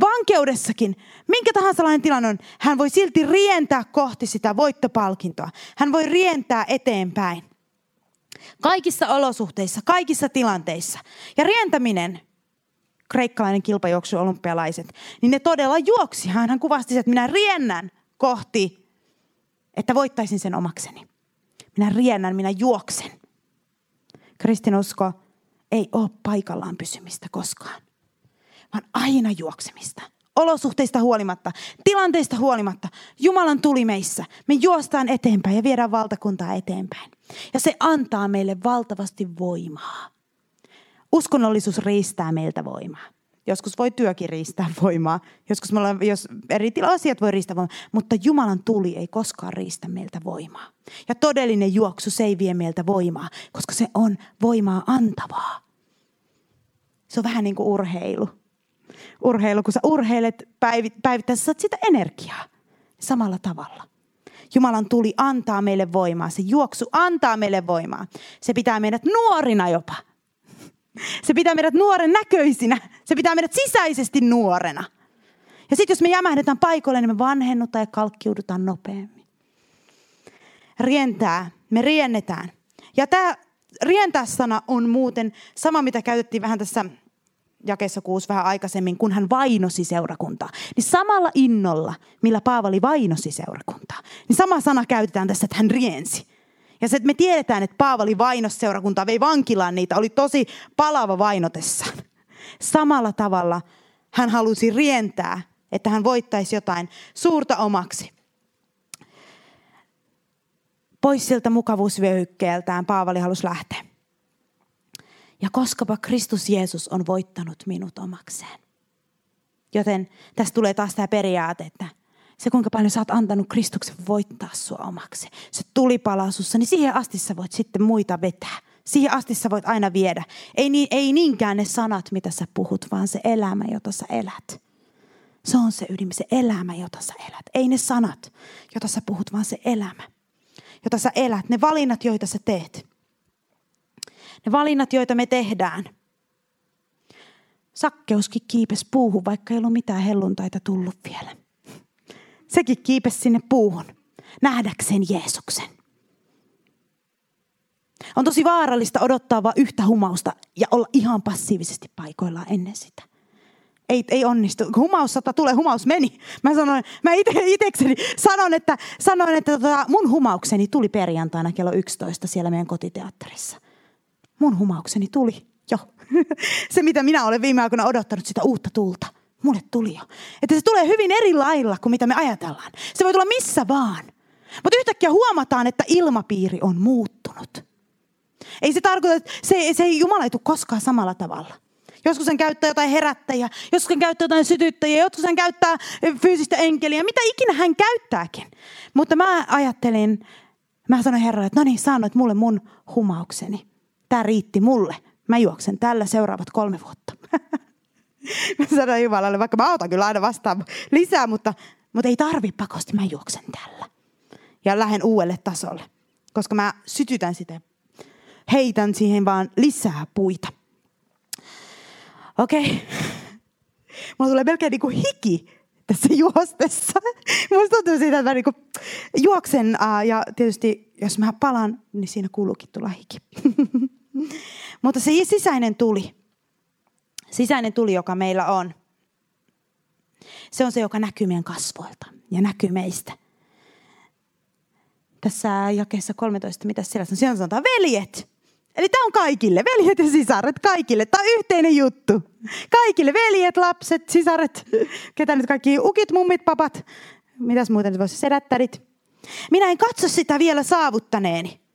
vankeudessakin, minkä tahansa lainen tilanne on, hän voi silti rientää kohti sitä voittopalkintoa. Hän voi rientää eteenpäin. Kaikissa olosuhteissa, kaikissa tilanteissa. Ja rientäminen, kreikkalainen kilpajuoksu olympialaiset, niin ne todella juoksi. Hän kuvasti että minä riennän kohti, että voittaisin sen omakseni. Minä riennän, minä juoksen. Kristinusko ei ole paikallaan pysymistä koskaan, vaan aina juoksemista. Olosuhteista huolimatta, tilanteista huolimatta, Jumalan tuli meissä. Me juostaan eteenpäin ja viedään valtakuntaa eteenpäin. Ja se antaa meille valtavasti voimaa. Uskonnollisuus riistää meiltä voimaa. Joskus voi työkin riistää voimaa. Joskus me ollaan, jos eri asiat voi riistää voimaa. Mutta Jumalan tuli ei koskaan riistä meiltä voimaa. Ja todellinen juoksu, se ei vie meiltä voimaa, koska se on voimaa antavaa. Se on vähän niin kuin urheilu. Urheilu, kun sä urheilet päivittäin, sä saat sitä energiaa samalla tavalla. Jumalan tuli antaa meille voimaa. Se juoksu antaa meille voimaa. Se pitää meidät nuorina jopa. Se pitää meidät nuoren näköisinä. Se pitää meidät sisäisesti nuorena. Ja sitten jos me jämähdetään paikoille, niin me vanhennutaan ja kalkkiudutaan nopeammin. Rientää. Me riennetään. Ja tämä rientää-sana on muuten sama, mitä käytettiin vähän tässä jakeessa kuusi vähän aikaisemmin, kun hän vainosi seurakuntaa. Niin samalla innolla, millä Paavali vainosi seurakuntaa, niin sama sana käytetään tässä, että hän riensi. Ja se, että me tiedetään, että Paavali vainos seurakuntaa, vei vankilaan niitä, oli tosi palava vainotessaan. Samalla tavalla hän halusi rientää, että hän voittaisi jotain suurta omaksi. Pois siltä mukavuusvyöhykkeeltään Paavali halusi lähteä. Ja koskapa Kristus Jeesus on voittanut minut omakseen. Joten tästä tulee taas tämä periaate, että se kuinka paljon sä oot antanut Kristuksen voittaa sua omaksi. Se tuli palasussa, niin siihen asti sä voit sitten muita vetää. Siihen asti sä voit aina viedä. Ei, niin, ei niinkään ne sanat, mitä sä puhut, vaan se elämä, jota sä elät. Se on se ydin, se elämä, jota sä elät. Ei ne sanat, jota sä puhut, vaan se elämä, jota sä elät. Ne valinnat, joita sä teet. Ne valinnat, joita me tehdään. Sakkeuskin kiipes puuhun, vaikka ei ollut mitään helluntaita tullut vielä. Sekin kiipesi sinne puuhun nähdäkseen Jeesuksen. On tosi vaarallista odottaa vain yhtä humausta ja olla ihan passiivisesti paikoillaan ennen sitä. Ei, ei onnistu. Humaus sata tulee, humaus meni. Mä sanoin, mä ite, itekseni sanon, että, sanoin, että tota, mun humaukseni tuli perjantaina kello 11 siellä meidän kotiteatterissa. Mun humaukseni tuli jo. Se, mitä minä olen viime aikoina odottanut, sitä uutta tulta mulle tuli jo. Että se tulee hyvin eri lailla kuin mitä me ajatellaan. Se voi tulla missä vaan. Mutta yhtäkkiä huomataan, että ilmapiiri on muuttunut. Ei se tarkoita, että se, se ei Jumala ei tule koskaan samalla tavalla. Joskus hän käyttää jotain herättäjiä, joskus hän käyttää jotain sytyttäjiä, joskus hän käyttää fyysistä enkeliä, mitä ikinä hän käyttääkin. Mutta mä ajattelin, mä sanoin Herralle, että no niin, sanoit mulle mun humaukseni. Tämä riitti mulle. Mä juoksen tällä seuraavat kolme vuotta. mä sanoin Jumalalle, vaikka mä autan kyllä aina vastaan lisää, mutta, mutta ei tarvi pakosti, mä juoksen tällä. Ja lähden uudelle tasolle, koska mä sytytän sitä. Heitän siihen vaan lisää puita. Okei. Okay. Mulla tulee melkein niinku hiki tässä juostessa. Musta tuntuu siitä, että mä niinku juoksen ja tietysti jos mä palan, niin siinä kuuluukin tulla hiki. Mutta se sisäinen tuli, sisäinen tuli, joka meillä on, se on se, joka näkyy meidän kasvoilta ja näkyy meistä. Tässä jakeessa 13, mitä siellä on? Siellä sanotaan veljet. Eli tämä on kaikille, veljet ja sisaret, kaikille. Tämä on yhteinen juttu. Kaikille, veljet, lapset, sisaret, ketä nyt kaikki, ukit, mummit, papat, mitäs muuten voisi, sedättärit. Minä en katso sitä vielä saavuttaneeni.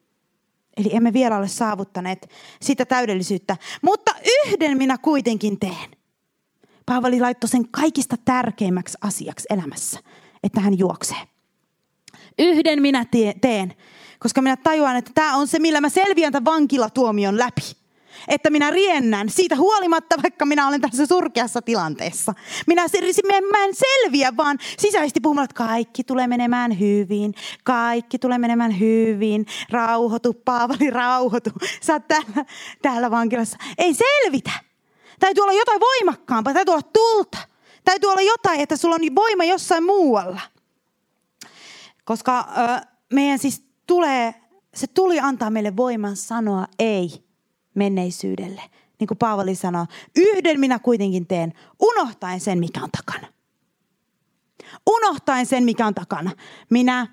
Eli emme vielä ole saavuttaneet sitä täydellisyyttä. Mutta yhden minä kuitenkin teen. Paavali laittoi sen kaikista tärkeimmäksi asiaksi elämässä, että hän juoksee. Yhden minä teen, koska minä tajuan, että tämä on se, millä mä selviän tämän vankilatuomion läpi. Että minä riennän siitä huolimatta, vaikka minä olen tässä surkeassa tilanteessa. Minä, mä en selviä, vaan sisäisesti puhumalla, että kaikki tulee menemään hyvin. Kaikki tulee menemään hyvin. Rauhoitu, Paavali, rauhoitu. Sä oot täällä, täällä vankilassa. Ei selvitä. Täytyy olla jotain voimakkaampaa. Täytyy olla tulta. Täytyy olla jotain, että sulla on voima jossain muualla. Koska ö, meidän siis tulee, se tuli antaa meille voiman sanoa ei menneisyydelle. Niin kuin Paavali sanoo, yhden minä kuitenkin teen, unohtaen sen, mikä on takana. Unohtaen sen, mikä on takana. Minä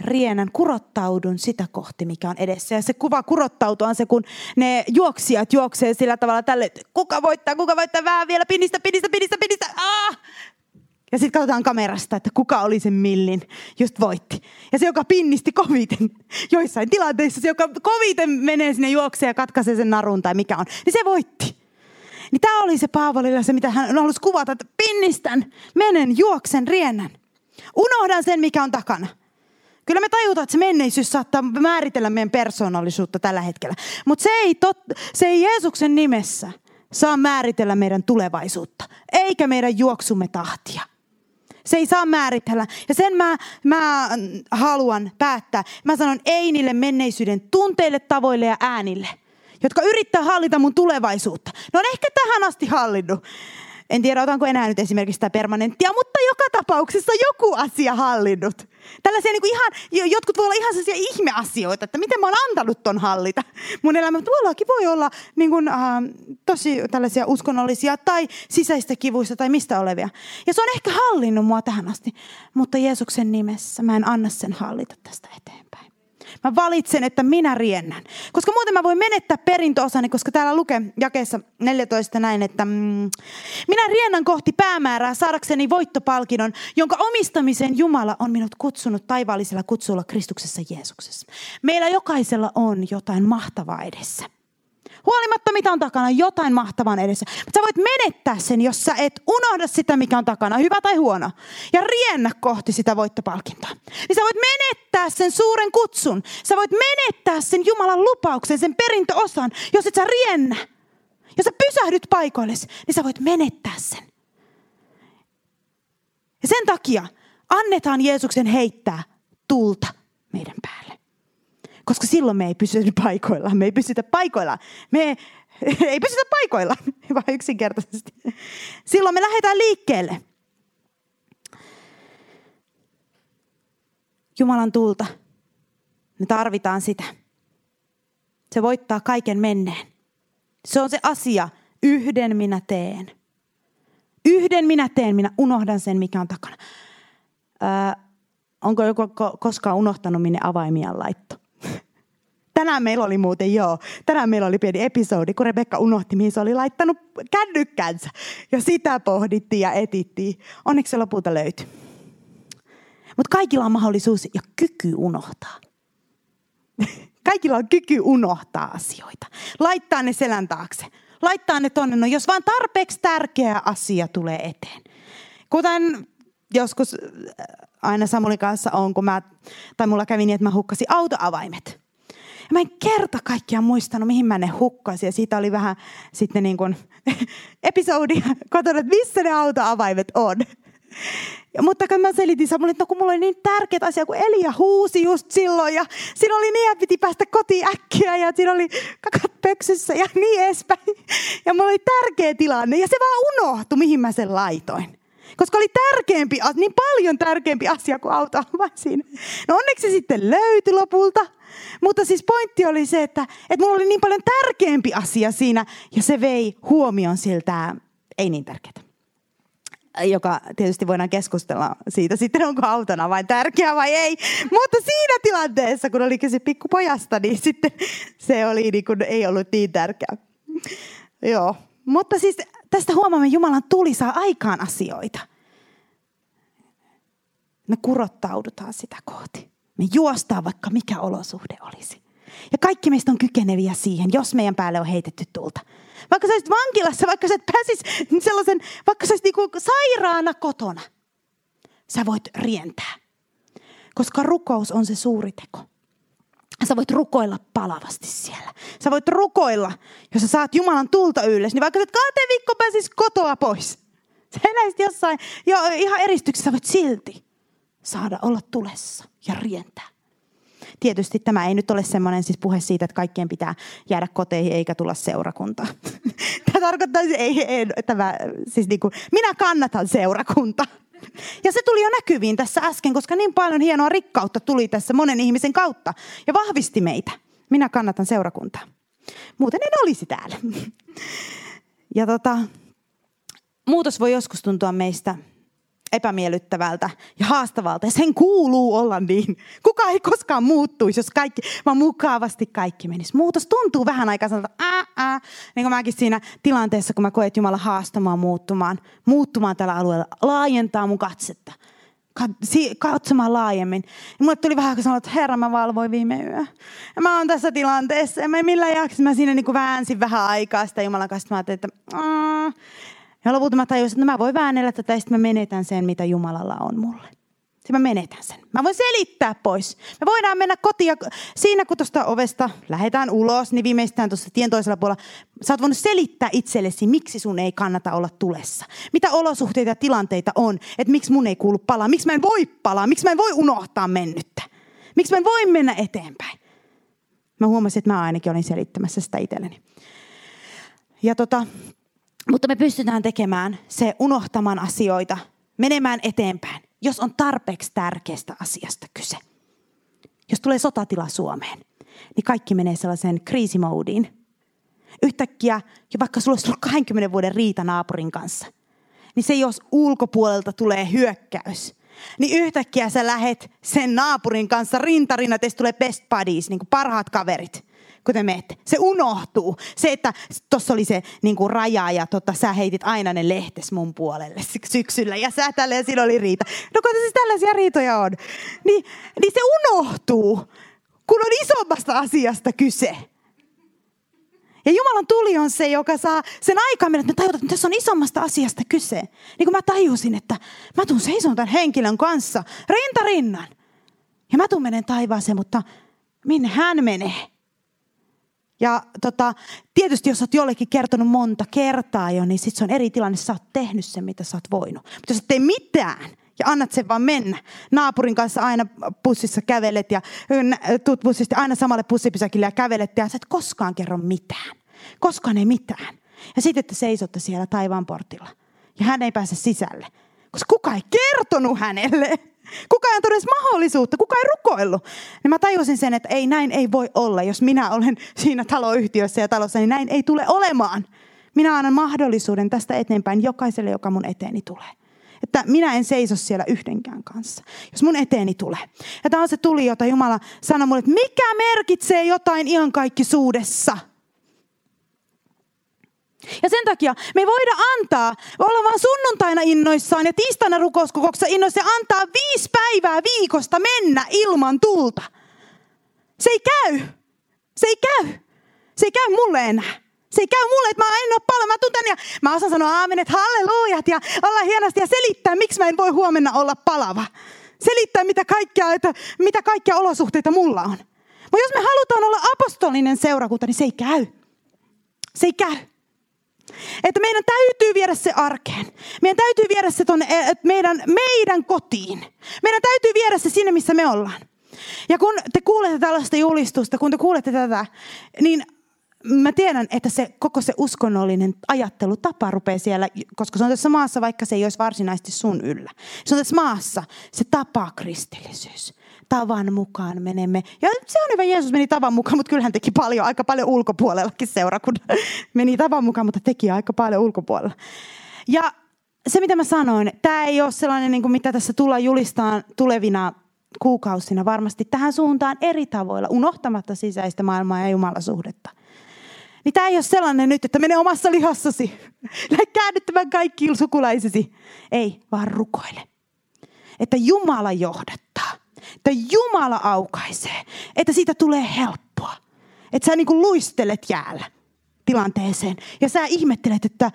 rienän, kurottaudun sitä kohti, mikä on edessä. Ja se kuva kurottautua on se, kun ne juoksijat juoksee sillä tavalla tälle, kuka voittaa, kuka voittaa, vähän vielä, pinistä, pinistä, pinistä, pinistä, ah! Ja sitten katsotaan kamerasta, että kuka oli sen millin, just voitti. Ja se, joka pinnisti koviten, joissain tilanteissa se, joka koviten menee sinne juokseen ja katkaisee sen narun tai mikä on, niin se voitti. Niin tämä oli se Paavolilla se, mitä hän halusi kuvata, että pinnistän, menen, juoksen, riennän. Unohdan sen, mikä on takana. Kyllä me tajutaan, että se menneisyys saattaa määritellä meidän persoonallisuutta tällä hetkellä. Mutta se ei, tot, se ei Jeesuksen nimessä saa määritellä meidän tulevaisuutta, eikä meidän juoksumme tahtia. Se ei saa määritellä. Ja sen mä, mä haluan päättää. Mä sanon ei niille menneisyyden tunteille, tavoille ja äänille, jotka yrittää hallita mun tulevaisuutta. Ne on ehkä tähän asti hallinnut. En tiedä, otanko enää nyt esimerkiksi sitä permanenttia, mutta joka tapauksessa joku asia hallinnut. Tällaisia niin kuin ihan, jotkut voi olla ihan sellaisia ihmeasioita, että miten mä oon antanut ton hallita. Mun elämä tuollakin voi olla niin kuin, äh, tosi tällaisia uskonnollisia tai sisäistä kivuista tai mistä olevia. Ja se on ehkä hallinnut mua tähän asti, mutta Jeesuksen nimessä mä en anna sen hallita tästä eteenpäin. Mä valitsen, että minä riennän. Koska muuten mä voin menettää perintöosani, koska täällä lukee jakeessa 14 näin, että mm, minä riennän kohti päämäärää saadakseni voittopalkinnon, jonka omistamisen Jumala on minut kutsunut taivaallisella kutsulla Kristuksessa Jeesuksessa. Meillä jokaisella on jotain mahtavaa edessä. Huolimatta mitä on takana, jotain mahtavan edessä. Mutta sä voit menettää sen, jos sä et unohda sitä, mikä on takana, hyvä tai huono. Ja riennä kohti sitä voittopalkintoa. Niin sä voit menettää sen suuren kutsun. Sä voit menettää sen Jumalan lupauksen, sen perintöosan, jos et sä riennä. Jos sä pysähdyt paikoillesi, niin sä voit menettää sen. Ja sen takia annetaan Jeesuksen heittää tulta meidän päälle. Koska silloin me ei pysytä paikoilla. Me ei pysytä paikoilla. Me ei pysytä paikoilla, vaan yksinkertaisesti. Silloin me lähdetään liikkeelle. Jumalan tulta. Me tarvitaan sitä. Se voittaa kaiken menneen. Se on se asia. Yhden minä teen. Yhden minä teen, minä unohdan sen, mikä on takana. Öö, onko joku koskaan unohtanut, minne avaimia laitto? Tänään meillä oli muuten, joo, tänään meillä oli pieni episodi, kun Rebekka unohti, mihin se oli laittanut kännykkänsä. Ja sitä pohdittiin ja etittiin. Onneksi se lopulta löytyi. Mutta kaikilla on mahdollisuus ja kyky unohtaa. Kaikilla on kyky unohtaa asioita. Laittaa ne selän taakse. Laittaa ne tonne, no jos vaan tarpeeksi tärkeä asia tulee eteen. Kuten joskus äh, aina Samulin kanssa on, kun mä, tai mulla kävi niin, että mä hukkasin autoavaimet. Ja mä en kerta kaikkiaan muistanut, mihin mä ne hukkasin. Ja siitä oli vähän sitten niin kuin episodi kotona, että missä ne autoavaimet on. Ja, mutta kun mä selitin Samulle, että no kun mulla oli niin tärkeä asia, kun Elia huusi just silloin ja siinä oli niin, että piti päästä kotiin äkkiä ja siinä oli kakat pöksyssä ja niin edespäin. Ja mulla oli tärkeä tilanne ja se vaan unohtui, mihin mä sen laitoin. Koska oli tärkeämpi, niin paljon tärkeämpi asia kuin auto siinä. No onneksi se sitten löytyi lopulta. Mutta siis pointti oli se, että, että mulla oli niin paljon tärkeämpi asia siinä ja se vei huomion siltä ei niin tärkeää joka tietysti voidaan keskustella siitä sitten, onko autona vai tärkeä vai ei. Mutta siinä tilanteessa, kun oli kyse pikkupojasta, niin sitten se oli niin kuin, ei ollut niin tärkeä. Joo. Mutta siis tästä huomaamme, Jumalan tuli saa aikaan asioita. Me kurottaudutaan sitä kohti. Me juostaan vaikka mikä olosuhde olisi. Ja kaikki meistä on kykeneviä siihen, jos meidän päälle on heitetty tulta. Vaikka sä olisit vankilassa, vaikka sä et pääsis sellaisen, vaikka sä olisit niinku sairaana kotona. Sä voit rientää. Koska rukous on se suuri teko. Sä voit rukoilla palavasti siellä. Sä voit rukoilla, jos sä saat Jumalan tulta ylös, niin vaikka sä kahteen viikko pääsis kotoa pois. Sä eläisit jossain jo ihan eristyksessä, voit silti saada olla tulessa ja rientää. Tietysti tämä ei nyt ole semmoinen siis puhe siitä, että kaikkien pitää jäädä koteihin eikä tulla seurakuntaa. Tämä tarkoittaa, että ei, ei, tämä, siis niin kuin, minä kannatan seurakuntaa. Ja se tuli jo näkyviin tässä äsken, koska niin paljon hienoa rikkautta tuli tässä monen ihmisen kautta ja vahvisti meitä. Minä kannatan seurakuntaa. Muuten en olisi täällä. Ja tota, muutos voi joskus tuntua meistä epämiellyttävältä ja haastavalta. Ja sen kuuluu olla niin. Kuka ei koskaan muuttuisi, jos kaikki, vaan mukavasti kaikki menisi. Muutos tuntuu vähän aikaa sanota, ää, ää. Niin kuin mäkin siinä tilanteessa, kun mä koen, että Jumala haastamaan muuttumaan, muuttumaan tällä alueella, laajentaa mun katsetta katsomaan laajemmin. Ja mulle tuli vähän sanoa, että herra, mä valvoin viime yö. Ja mä oon tässä tilanteessa ja mä millään jaksa. Mä siinä niin kuin väänsin vähän aikaa sitä Jumalan kanssa. Mä että ja lopulta mä tajusin, että no mä voin väännellä tätä ja sitten mä menetän sen, mitä Jumalalla on mulle. Sitten mä menetän sen. Mä voin selittää pois. Me voidaan mennä kotiin ja siinä kun tuosta ovesta lähdetään ulos, niin viimeistään tuossa tien toisella puolella sä oot voinut selittää itsellesi, miksi sun ei kannata olla tulessa. Mitä olosuhteita ja tilanteita on, että miksi mun ei kuulu palaa, miksi mä en voi palaa, miksi mä en voi unohtaa mennyttä. Miksi mä en voi mennä eteenpäin. Mä huomasin, että mä ainakin olin selittämässä sitä itselleni. Ja tota, mutta me pystytään tekemään se unohtamaan asioita, menemään eteenpäin, jos on tarpeeksi tärkeästä asiasta kyse. Jos tulee sotatila Suomeen, niin kaikki menee sellaiseen kriisimoodiin. Yhtäkkiä, jo vaikka sulla olisi ollut 20 vuoden riita naapurin kanssa, niin se jos ulkopuolelta tulee hyökkäys, niin yhtäkkiä sä lähet sen naapurin kanssa rintarinna, että tulee best buddies, niin kuin parhaat kaverit kun te menette. Se unohtuu. Se, että tuossa oli se niin kuin raja ja tota, sä heitit aina ne lehtes mun puolelle syksyllä ja sä tälle ja siinä oli riita. No kun siis tällaisia riitoja on. Niin, niin se unohtuu, kun on isommasta asiasta kyse. Ja Jumalan tuli on se, joka saa sen aikaa mennä, että me tajutaan, että tässä on isommasta asiasta kyse. Niin kuin mä tajusin, että mä tuun seison tämän henkilön kanssa rinta rinnan. Ja mä tuun menen taivaaseen, mutta minne hän menee? Ja tota, tietysti jos olet jollekin kertonut monta kertaa jo, niin sitten se on eri tilanne. Sä oot tehnyt sen, mitä sä oot voinut. Mutta jos et tee mitään ja annat sen vaan mennä. Naapurin kanssa aina pussissa kävelet ja tuut pussista aina samalle pussipysäkille ja kävelet ja sä et koskaan kerro mitään. Koskaan ei mitään. Ja sitten, että seisotte siellä taivaan portilla. Ja hän ei pääse sisälle. Koska kuka ei kertonut hänelle. Kuka ei antanut edes mahdollisuutta, kuka ei rukoillut. Niin mä tajusin sen, että ei näin ei voi olla. Jos minä olen siinä taloyhtiössä ja talossa, niin näin ei tule olemaan. Minä annan mahdollisuuden tästä eteenpäin jokaiselle, joka mun eteeni tulee. Että minä en seiso siellä yhdenkään kanssa, jos mun eteeni tulee. Ja tämä on se tuli, jota Jumala sanoi mulle, että mikä merkitsee jotain ihan kaikki suudessa – ja sen takia me ei voida antaa, olla vaan sunnuntaina innoissaan ja tiistaina rukouskokouksessa innoissa ja antaa viisi päivää viikosta mennä ilman tulta. Se ei käy. Se ei käy. Se ei käy mulle enää. Se ei käy mulle, että mä en ole paljon. Mä tunnen ja mä osaan sanoa aamen, että hallelujat ja olla hienosti ja selittää, miksi mä en voi huomenna olla palava. Selittää, mitä kaikkia, että, mitä kaikkia olosuhteita mulla on. Mutta jos me halutaan olla apostolinen seurakunta, niin se ei käy. Se ei käy. Että meidän täytyy viedä se arkeen. Meidän täytyy viedä se tonne, eh, meidän, meidän kotiin. Meidän täytyy viedä se sinne, missä me ollaan. Ja kun te kuulette tällaista julistusta, kun te kuulette tätä, niin mä tiedän, että se koko se uskonnollinen ajattelutapa rupeaa siellä, koska se on tässä maassa, vaikka se ei olisi varsinaisesti sun yllä. Se on tässä maassa se tapa kristillisyys tavan mukaan menemme. Ja se on hyvä, Jeesus meni tavan mukaan, mutta kyllähän teki paljon, aika paljon ulkopuolellakin kun Meni tavan mukaan, mutta teki aika paljon ulkopuolella. Ja se, mitä mä sanoin, tämä ei ole sellainen, niin kuin mitä tässä tullaan julistaan tulevina kuukausina varmasti tähän suuntaan eri tavoilla, unohtamatta sisäistä maailmaa ja Jumalasuhdetta. Niin tämä ei ole sellainen nyt, että mene omassa lihassasi. Lähde käännyttämään kaikki sukulaisesi. Ei, vaan rukoile. Että Jumala johdattaa että Jumala aukaisee, että siitä tulee helppoa. Että sä niin kuin luistelet jäällä tilanteeseen. Ja sä ihmettelet, että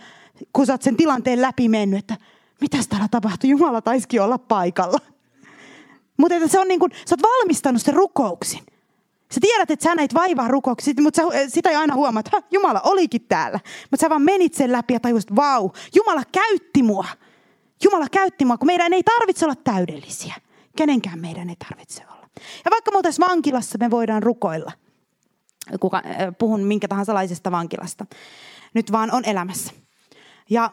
kun sä oot sen tilanteen läpi mennyt, että mitä täällä tapahtuu, Jumala taisikin olla paikalla. Mutta että se on niin kuin, sä oot valmistanut sen rukouksin. Sä tiedät, että sä näit vaivaa rukouksia, mutta sä, sitä ei aina huomaa, että Jumala olikin täällä. Mutta sä vaan menit sen läpi ja tajusit, vau, Jumala käytti mua. Jumala käytti mua, kun meidän ei tarvitse olla täydellisiä. Kenenkään meidän ei tarvitse olla. Ja vaikka muuten vankilassa me voidaan rukoilla. Kuka, äh, puhun minkä tahansa laisesta vankilasta. Nyt vaan on elämässä. Ja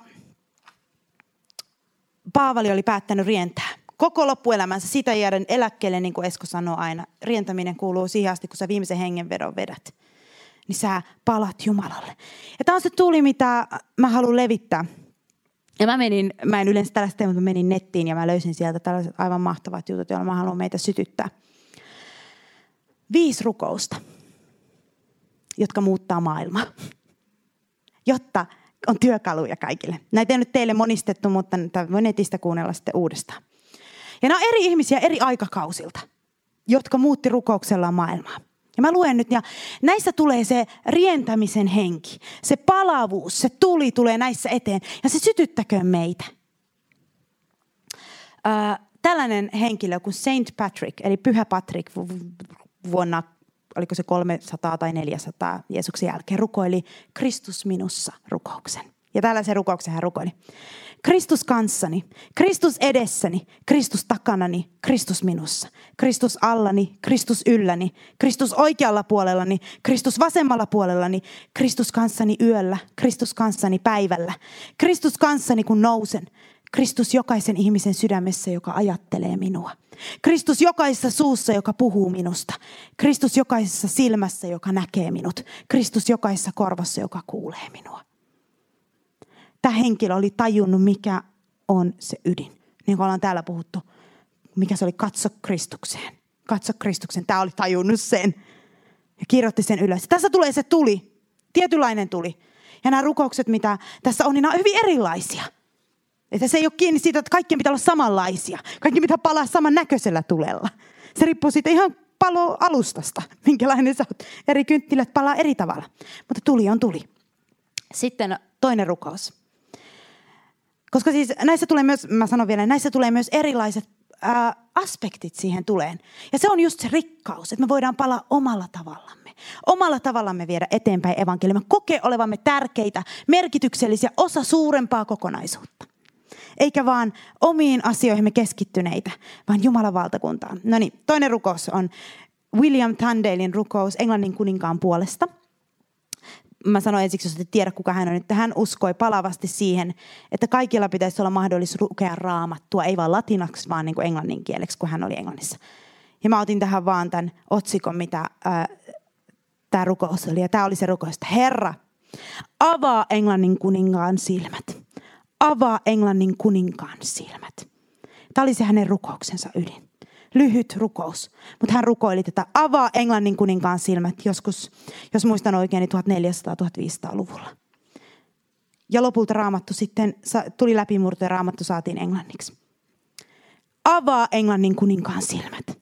Paavali oli päättänyt rientää. Koko loppuelämänsä sitä jäädä eläkkeelle, niin kuin Esko sanoo aina. Rientäminen kuuluu siihen asti, kun sä viimeisen hengenvedon vedät. Niin sä palat Jumalalle. Ja tämä on se tuli, mitä mä haluan levittää. Ja mä menin, mä en yleensä tällaista mutta mä menin nettiin ja mä löysin sieltä tällaiset aivan mahtavat jutut, joilla mä haluan meitä sytyttää. Viisi rukousta, jotka muuttaa maailmaa. Jotta on työkaluja kaikille. Näitä ei nyt teille monistettu, mutta voi netistä kuunnella sitten uudestaan. Ja nämä on eri ihmisiä eri aikakausilta, jotka muutti rukouksellaan maailmaa. Ja mä luen nyt, ja näissä tulee se rientämisen henki, se palavuus, se tuli tulee näissä eteen, ja se sytyttäköön meitä. Äh, tällainen henkilö kuin Saint Patrick, eli Pyhä Patrick, vuonna, oliko se 300 tai 400 Jeesuksen jälkeen, rukoili Kristus minussa rukouksen. Ja tällaisen rukouksen hän rukoili. Kristus kanssani, Kristus edessäni, Kristus takanani, Kristus minussa. Kristus allani, Kristus ylläni, Kristus oikealla puolellani, Kristus vasemmalla puolellani, Kristus kanssani yöllä, Kristus kanssani päivällä, Kristus kanssani kun nousen, Kristus jokaisen ihmisen sydämessä, joka ajattelee minua. Kristus jokaisessa suussa, joka puhuu minusta. Kristus jokaisessa silmässä, joka näkee minut. Kristus jokaisessa korvassa, joka kuulee minua tämä henkilö oli tajunnut, mikä on se ydin. Niin kuin ollaan täällä puhuttu, mikä se oli, katso Kristukseen. Katso Kristuksen. Tämä oli tajunnut sen. Ja kirjoitti sen ylös. Tässä tulee se tuli. Tietynlainen tuli. Ja nämä rukoukset, mitä tässä on, niin nämä on hyvin erilaisia. Että se ei ole kiinni siitä, että kaikkien pitää olla samanlaisia. Kaikki pitää palaa saman näköisellä tulella. Se riippuu siitä ihan palo alustasta, minkälainen sä oot. Eri kynttilät palaa eri tavalla. Mutta tuli on tuli. Sitten toinen rukous. Koska siis näissä tulee myös, mä sanon vielä, näissä tulee myös erilaiset ää, aspektit siihen tuleen. Ja se on just se rikkaus, että me voidaan palaa omalla tavallamme. Omalla tavallamme viedä eteenpäin evankeliumia. Kokee olevamme tärkeitä, merkityksellisiä, osa suurempaa kokonaisuutta. Eikä vaan omiin asioihimme keskittyneitä, vaan Jumalan valtakuntaan. No niin, toinen rukous on William Tandalein rukous Englannin kuninkaan puolesta – mä sanoin ensiksi, jos et tiedä kuka hän on, että hän uskoi palavasti siihen, että kaikilla pitäisi olla mahdollisuus lukea raamattua, ei vain latinaksi, vaan niin kuin kun hän oli Englannissa. Ja mä otin tähän vaan tämän otsikon, mitä tämä rukous oli. Ja tämä oli se rukous, että Herra, avaa Englannin kuninkaan silmät. Avaa Englannin kuninkaan silmät. Tämä oli se hänen rukouksensa ydin lyhyt rukous. Mutta hän rukoili tätä avaa Englannin kuninkaan silmät joskus, jos muistan oikein, niin 1400-1500-luvulla. Ja lopulta raamattu sitten tuli läpimurto ja raamattu saatiin englanniksi. Avaa Englannin kuninkaan silmät.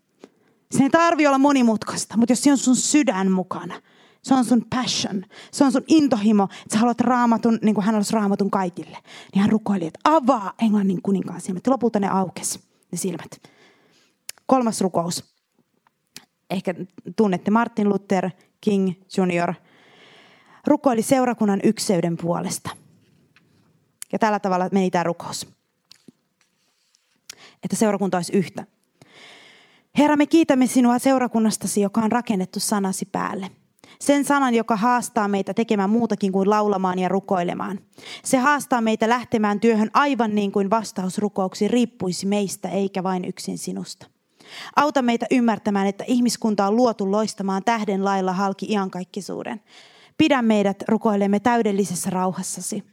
Se ei tarvi olla monimutkaista, mutta jos se on sun sydän mukana, se on sun passion, se on sun intohimo, että sä haluat raamatun, niin kuin hän halusi raamatun kaikille. Niin hän rukoili, että avaa Englannin kuninkaan silmät. Ja lopulta ne aukesi, ne silmät. Kolmas rukous. Ehkä tunnette Martin Luther King Jr. Rukoili seurakunnan ykseyden puolesta. Ja tällä tavalla meni tämä rukous. Että seurakunta olisi yhtä. Herra, me kiitämme sinua seurakunnastasi, joka on rakennettu sanasi päälle. Sen sanan, joka haastaa meitä tekemään muutakin kuin laulamaan ja rukoilemaan. Se haastaa meitä lähtemään työhön aivan niin kuin vastausrukouksi riippuisi meistä eikä vain yksin sinusta. Auta meitä ymmärtämään, että ihmiskunta on luotu loistamaan tähden lailla halki iankaikkisuuden. Pidä meidät rukoilemme täydellisessä rauhassasi.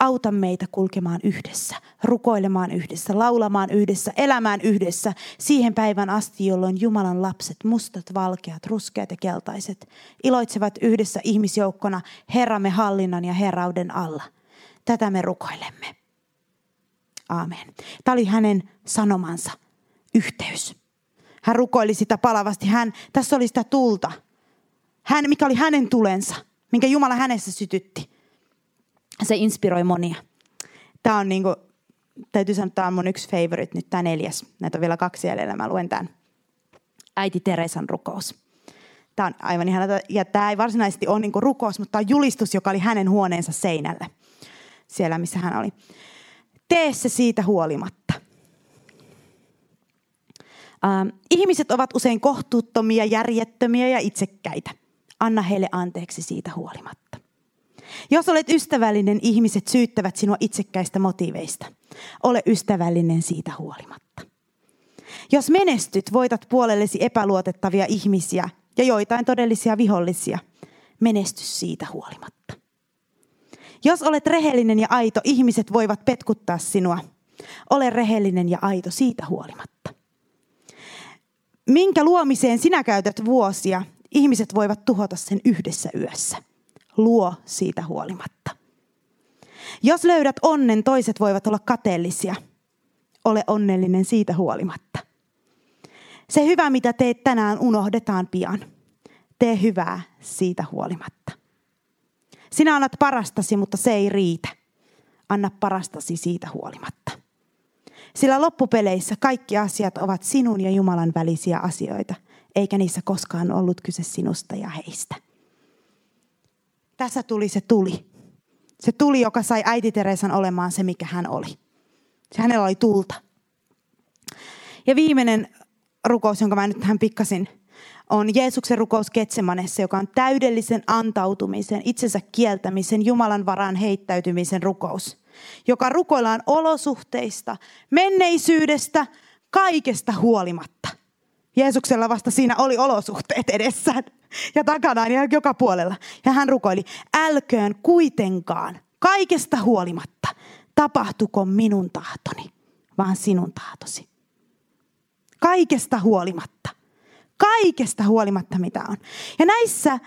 Auta meitä kulkemaan yhdessä, rukoilemaan yhdessä, laulamaan yhdessä, elämään yhdessä siihen päivän asti, jolloin Jumalan lapset, mustat, valkeat, ruskeat ja keltaiset, iloitsevat yhdessä ihmisjoukkona Herramme hallinnan ja herrauden alla. Tätä me rukoilemme. Aamen. Tämä oli hänen sanomansa yhteys. Hän rukoili sitä palavasti. Hän, tässä oli sitä tulta. Hän, mikä oli hänen tulensa, minkä Jumala hänessä sytytti. Se inspiroi monia. Tämä on niin kuin, täytyy sanoa, että tämä on mun yksi favorite, nyt tämä neljäs. Näitä on vielä kaksi jäljellä, mä luen tämän. Äiti Teresan rukous. Tämä on aivan ihana. Ja tämä ei varsinaisesti ole niin rukous, mutta tämä on julistus, joka oli hänen huoneensa seinällä. Siellä, missä hän oli. Tee se siitä huolimatta. Ähm, ihmiset ovat usein kohtuuttomia, järjettömiä ja itsekkäitä. Anna heille anteeksi siitä huolimatta. Jos olet ystävällinen, ihmiset syyttävät sinua itsekkäistä motiiveista. Ole ystävällinen siitä huolimatta. Jos menestyt, voitat puolellesi epäluotettavia ihmisiä ja joitain todellisia vihollisia. Menesty siitä huolimatta. Jos olet rehellinen ja aito, ihmiset voivat petkuttaa sinua. Ole rehellinen ja aito siitä huolimatta. Minkä luomiseen sinä käytät vuosia, ihmiset voivat tuhota sen yhdessä yössä. Luo siitä huolimatta. Jos löydät onnen, toiset voivat olla kateellisia. Ole onnellinen siitä huolimatta. Se hyvä, mitä teet tänään, unohdetaan pian. Tee hyvää siitä huolimatta. Sinä annat parastasi, mutta se ei riitä. Anna parastasi siitä huolimatta. Sillä loppupeleissä kaikki asiat ovat sinun ja Jumalan välisiä asioita, eikä niissä koskaan ollut kyse sinusta ja heistä. Tässä tuli se tuli. Se tuli, joka sai äiti Teresan olemaan se, mikä hän oli. Se hänellä oli tulta. Ja viimeinen rukous, jonka mä nyt tähän pikkasin, on Jeesuksen rukous Ketsemanessa, joka on täydellisen antautumisen, itsensä kieltämisen, Jumalan varaan heittäytymisen rukous, joka rukoillaan olosuhteista, menneisyydestä, kaikesta huolimatta. Jeesuksella vasta siinä oli olosuhteet edessään ja takanaan ja joka puolella. Ja hän rukoili, älköön kuitenkaan, kaikesta huolimatta, tapahtuko minun tahtoni, vaan sinun tahtosi. Kaikesta huolimatta. Kaikesta huolimatta mitä on. Ja näissä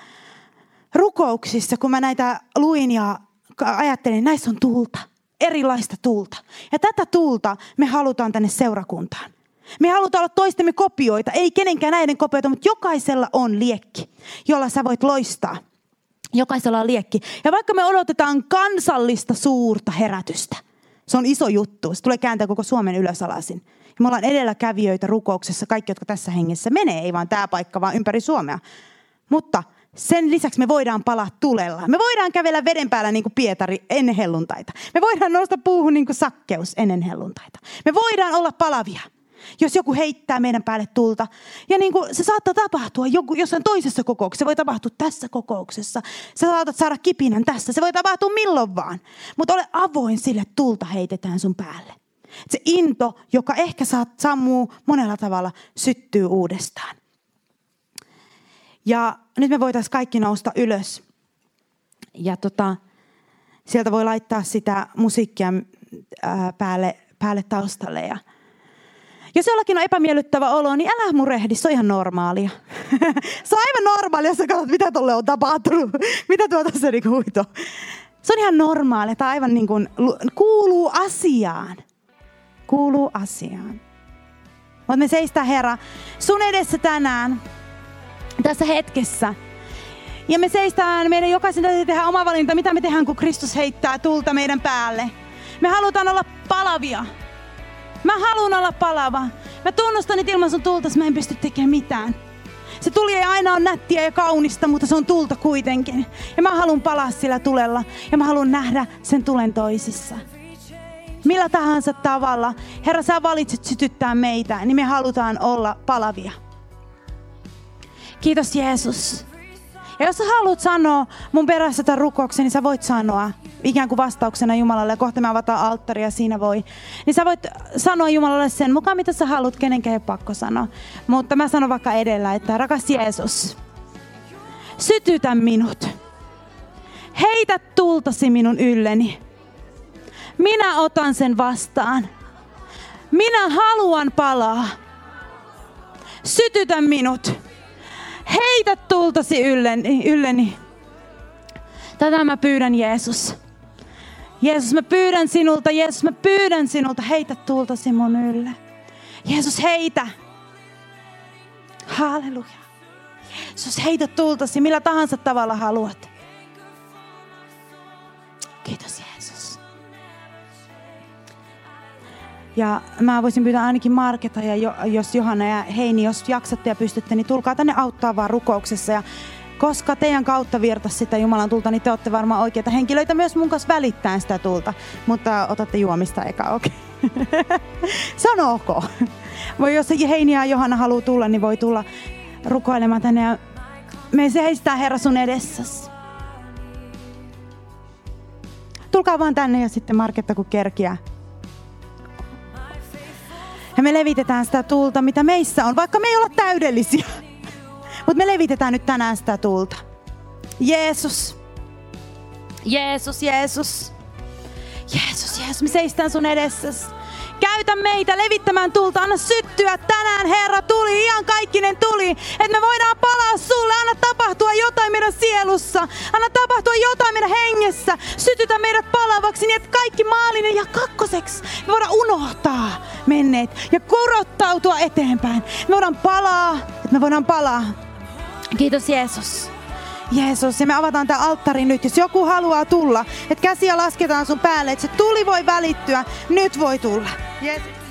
rukouksissa, kun mä näitä luin ja ajattelin, näissä on tulta. Erilaista tulta. Ja tätä tulta me halutaan tänne seurakuntaan. Me halutaan olla toistemme kopioita, ei kenenkään näiden kopioita, mutta jokaisella on liekki, jolla sä voit loistaa. Jokaisella on liekki. Ja vaikka me odotetaan kansallista suurta herätystä, se on iso juttu. Se tulee kääntää koko Suomen ylösalaisin. Ja me ollaan edelläkävijöitä rukouksessa, kaikki, jotka tässä hengessä menee, ei vaan tämä paikka, vaan ympäri Suomea. Mutta sen lisäksi me voidaan palaa tulella. Me voidaan kävellä veden päällä niin kuin Pietari ennen helluntaita. Me voidaan nousta puuhun niin kuin sakkeus ennen helluntaita. Me voidaan olla palavia. Jos joku heittää meidän päälle tulta. Ja niin kuin se saattaa tapahtua joku, jossain toisessa kokouksessa. Se voi tapahtua tässä kokouksessa. Sä saatat saada kipinän tässä. Se voi tapahtua milloin vaan. Mutta ole avoin sille, tulta heitetään sun päälle. Se into, joka ehkä saat, sammuu monella tavalla, syttyy uudestaan. Ja nyt me voitaisiin kaikki nousta ylös. Ja tota, sieltä voi laittaa sitä musiikkia ää, päälle, päälle taustalle. Ja jos jollakin on epämiellyttävä olo, niin älä murehdi, se on ihan normaalia. se on aivan normaalia, jos sä katsot, mitä tuolle on tapahtunut. mitä tuo tässä niin huito. Se on ihan normaalia, tämä aivan niin kuin, kuuluu asiaan kuuluu asiaan. Mutta me seistää Herra sun edessä tänään, tässä hetkessä. Ja me seistään, meidän jokaisen täytyy tehdä oma valinta, mitä me tehdään, kun Kristus heittää tulta meidän päälle. Me halutaan olla palavia. Mä haluan olla palava. Mä tunnustan, että ilman sun tulta mä en pysty tekemään mitään. Se tuli ei aina ole nättiä ja kaunista, mutta se on tulta kuitenkin. Ja mä haluan palaa sillä tulella. Ja mä haluan nähdä sen tulen toisissa millä tahansa tavalla, Herra, sä valitset sytyttää meitä, niin me halutaan olla palavia. Kiitos Jeesus. Ja jos sä haluat sanoa mun perässä tämän rukouksen, niin sä voit sanoa ikään kuin vastauksena Jumalalle. Ja kohta me avataan alttaria, siinä voi. Niin sä voit sanoa Jumalalle sen mukaan, mitä sä haluat, kenenkään ei pakko sanoa. Mutta mä sanon vaikka edellä, että rakas Jeesus, sytytä minut. Heitä tultasi minun ylleni. Minä otan sen vastaan. Minä haluan palaa. Sytytä minut. Heitä tultasi ylleni. ylleni. Tätä mä pyydän Jeesus. Jeesus, mä pyydän sinulta, Jeesus, mä pyydän sinulta, heitä tultasi mun ylle. Jeesus, heitä. Halleluja. Jeesus, heitä tultasi millä tahansa tavalla haluat. Ja mä voisin pyytää ainakin Marketa ja jos Johanna ja Heini, jos jaksatte ja pystytte, niin tulkaa tänne auttaa vaan rukouksessa. Ja koska teidän kautta virtasi sitä Jumalan tulta, niin te olette varmaan oikeita henkilöitä myös mun kanssa välittämään sitä tulta. Mutta otatte juomista eka, okei. Okay. Ok. Voi, jos Heini ja Johanna haluaa tulla, niin voi tulla rukoilemaan tänne. Ja me seistää Herra sun edessäsi. Tulkaa vaan tänne ja sitten Marketta kun kerkiä. Ja me levitetään sitä tulta, mitä meissä on, vaikka me ei olla täydellisiä. Mutta me levitetään nyt tänään sitä tulta. Jeesus. Jeesus, Jeesus. Jeesus, Jeesus, me seistään sun edessäsi. Käytä meitä levittämään tulta. Anna syttyä tänään, Herra, tuli, ihan kaikkinen tuli. Että me voidaan palaa sulle. Anna tapahtua jotain meidän sielussa. Anna tapahtua jotain meidän hengessä. Sytytä meidät palavaksi niin, että kaikki maallinen ja kakkoseksi. Me voidaan unohtaa menneet ja korottautua eteenpäin. Me voidaan palaa, että me voidaan palaa. Kiitos Jeesus. Jeesus, ja me avataan tämä alttari nyt, jos joku haluaa tulla, että käsiä lasketaan sun päälle, että se tuli voi välittyä, nyt voi tulla. Jeesus.